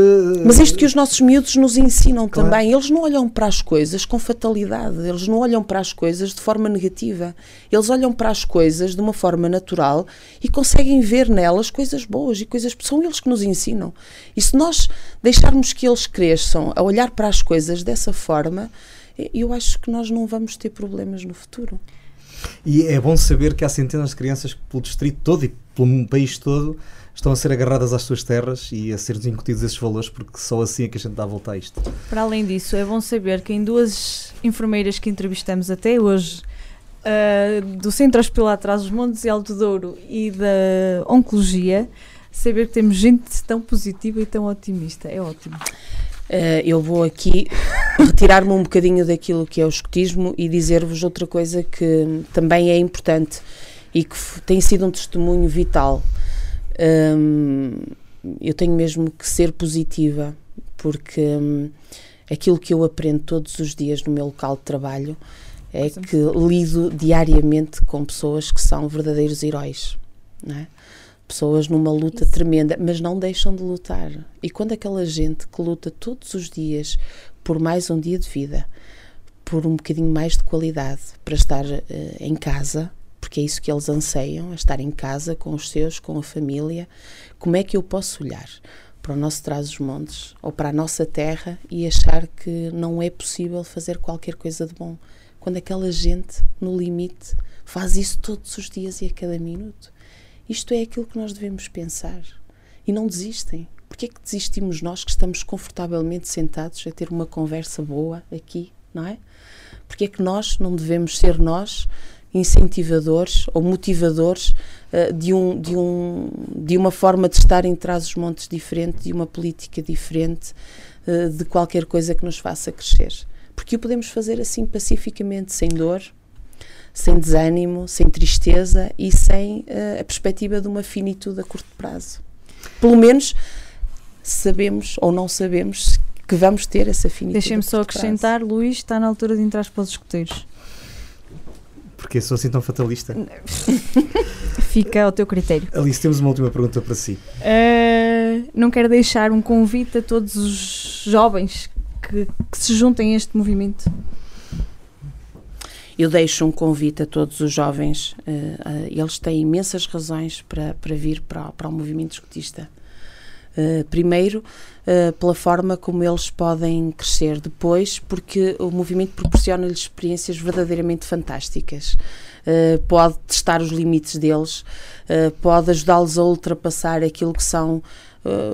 mas é isto que os nossos miúdos nos ensinam claro. também. Eles não olham para as coisas com fatalidade, eles não olham para as coisas de forma negativa. Eles olham para as coisas de uma forma natural e conseguem ver nelas coisas boas e coisas. São eles que nos ensinam. E se nós deixarmos que eles cresçam a olhar para as coisas dessa forma, eu acho que nós não vamos ter problemas no futuro. E é bom saber que há centenas de crianças pelo distrito todo e pelo país todo estão a ser agarradas às suas terras e a ser incutidos esses valores, porque só assim é que a gente dá a volta a isto. Para além disso, é bom saber que em duas enfermeiras que entrevistamos até hoje, uh, do Centro Hospitalar Trás os Montes e Alto Douro e da Oncologia, saber que temos gente tão positiva e tão otimista. É ótimo. Uh, eu vou aqui retirar-me um bocadinho daquilo que é o escotismo e dizer-vos outra coisa que também é importante e que tem sido um testemunho vital. Um, eu tenho mesmo que ser positiva, porque um, aquilo que eu aprendo todos os dias no meu local de trabalho é que lido diariamente com pessoas que são verdadeiros heróis, não é? Pessoas numa luta Isso. tremenda, mas não deixam de lutar. E quando aquela gente que luta todos os dias por mais um dia de vida, por um bocadinho mais de qualidade, para estar uh, em casa, porque é isso que eles anseiam, estar em casa com os seus, com a família, como é que eu posso olhar para o nosso Trás-os-Montes ou para a nossa terra e achar que não é possível fazer qualquer coisa de bom? Quando aquela gente, no limite, faz isso todos os dias e a cada minuto. Isto é aquilo que nós devemos pensar. E não desistem. Porquê é que desistimos nós que estamos confortavelmente sentados a ter uma conversa boa aqui, não é? Porquê é que nós não devemos ser nós incentivadores ou motivadores uh, de, um, de, um, de uma forma de estar em trás os montes diferente, de uma política diferente, uh, de qualquer coisa que nos faça crescer? Porque o podemos fazer assim pacificamente, sem dor, sem desânimo, sem tristeza e sem uh, a perspectiva de uma finitude a curto prazo. Pelo menos sabemos ou não sabemos que vamos ter essa finitude. Deixem-me só acrescentar, prazo. Luís, está na altura de entrar para os escuteiros. Porque sou assim tão fatalista? Fica ao teu critério. Alice, temos uma última pergunta para si. Uh, não quero deixar um convite a todos os jovens que, que se juntem a este movimento eu deixo um convite a todos os jovens, uh, uh, eles têm imensas razões para, para vir para, para o movimento escutista. Uh, primeiro, pela forma como eles podem crescer, depois, porque o movimento proporciona-lhes experiências verdadeiramente fantásticas. pode testar os limites deles, pode ajudá-los a ultrapassar aquilo que são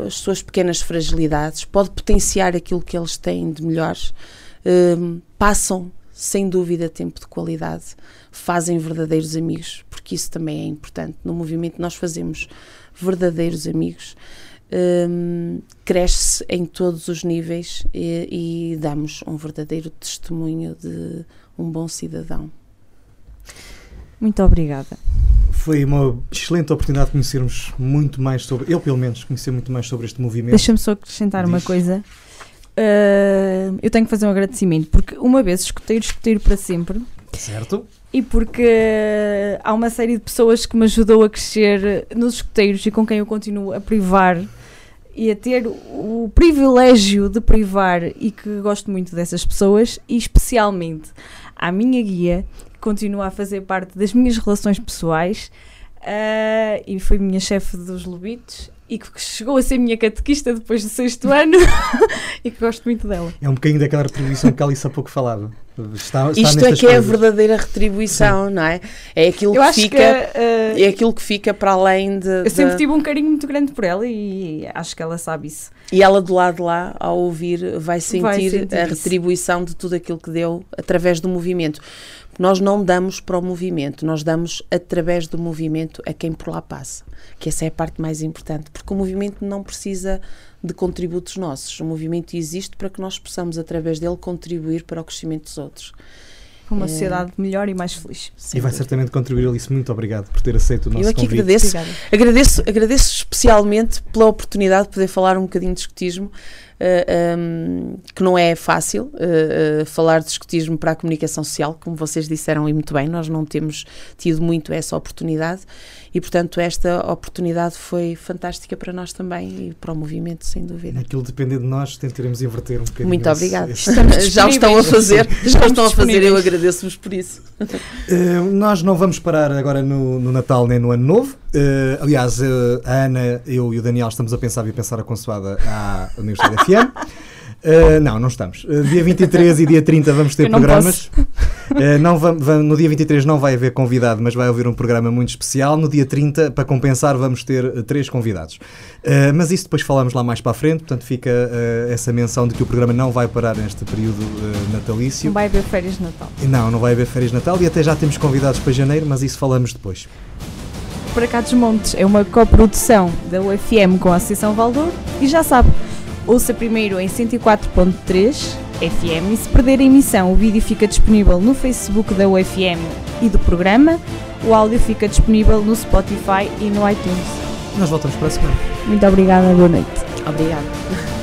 as suas pequenas fragilidades, pode potenciar aquilo que eles têm de melhor. passam sem dúvida, tempo de qualidade, fazem verdadeiros amigos, porque isso também é importante. No movimento, nós fazemos verdadeiros amigos, um, cresce em todos os níveis e, e damos um verdadeiro testemunho de um bom cidadão. Muito obrigada. Foi uma excelente oportunidade de conhecermos muito mais sobre, eu pelo menos, conhecer muito mais sobre este movimento. Deixa-me só acrescentar Diz. uma coisa uh, eu tenho que fazer um agradecimento, porque uma vez escutei o escuteiro para sempre. Certo. E porque há uma série de pessoas que me ajudou a crescer nos escuteiros e com quem eu continuo a privar e a ter o privilégio de privar e que gosto muito dessas pessoas e especialmente à minha guia que continua a fazer parte das minhas relações pessoais uh, e foi minha chefe dos Lobitos e que chegou a ser minha catequista depois do sexto ano e que gosto muito dela. É um bocadinho daquela retribuição que a Alice há pouco falava. Está, está Isto é que coisas. é a verdadeira retribuição, Sim. não é? É aquilo eu que fica, que, uh, é aquilo que fica para além de. Eu sempre tive um carinho muito grande por ela e acho que ela sabe isso. E ela do lado de lá, ao ouvir, vai sentir, vai sentir a retribuição de tudo aquilo que deu através do movimento. Nós não damos para o movimento, nós damos através do movimento a quem por lá passa, que essa é a parte mais importante, porque o movimento não precisa de contributos nossos. O movimento existe para que nós possamos, através dele, contribuir para o crescimento dos outros. Uma é... sociedade melhor e mais feliz. E vai certamente contribuir, Alice. Muito obrigado por ter aceito o nosso Eu aqui convite. agradeço, agradeço, agradeço especialmente pela oportunidade de poder falar um bocadinho de escutismo eh, um, que não é fácil uh, uh, falar de escutismo para a comunicação social, como vocês disseram e muito bem, nós não temos tido muito essa oportunidade e, portanto, esta oportunidade foi fantástica para nós também e para o movimento, sem dúvida. Aquilo depende de nós, tentaremos inverter um bocadinho. Muito obrigada. já o estão a fazer, já o estão a fazer, eu agradeço-vos por isso. nós não vamos parar agora no, no Natal nem no Ano Novo. Uh, aliás, uh, a Ana, eu e o Daniel estamos a pensar e a pensar a consoada à Universidade FM. Uh, não, não estamos. Uh, dia 23 e dia 30 vamos ter não programas. Uh, não vamos, vamos, no dia 23 não vai haver convidado, mas vai haver um programa muito especial. No dia 30, para compensar, vamos ter três convidados. mas isso depois falamos lá mais para a frente, portanto fica essa menção de que o programa não vai parar neste período natalício. Não vai haver férias de Natal. Não, não vai haver férias de Natal e até já temos convidados para janeiro, mas isso falamos depois. Para cá dos Montes é uma coprodução da UFM com a Associação Valdouro e já sabe, ouça primeiro em 104.3 FM e se perder a emissão, o vídeo fica disponível no Facebook da UFM e do programa, o áudio fica disponível no Spotify e no iTunes. Nós voltamos para a semana. Muito obrigada, boa noite. Obrigada.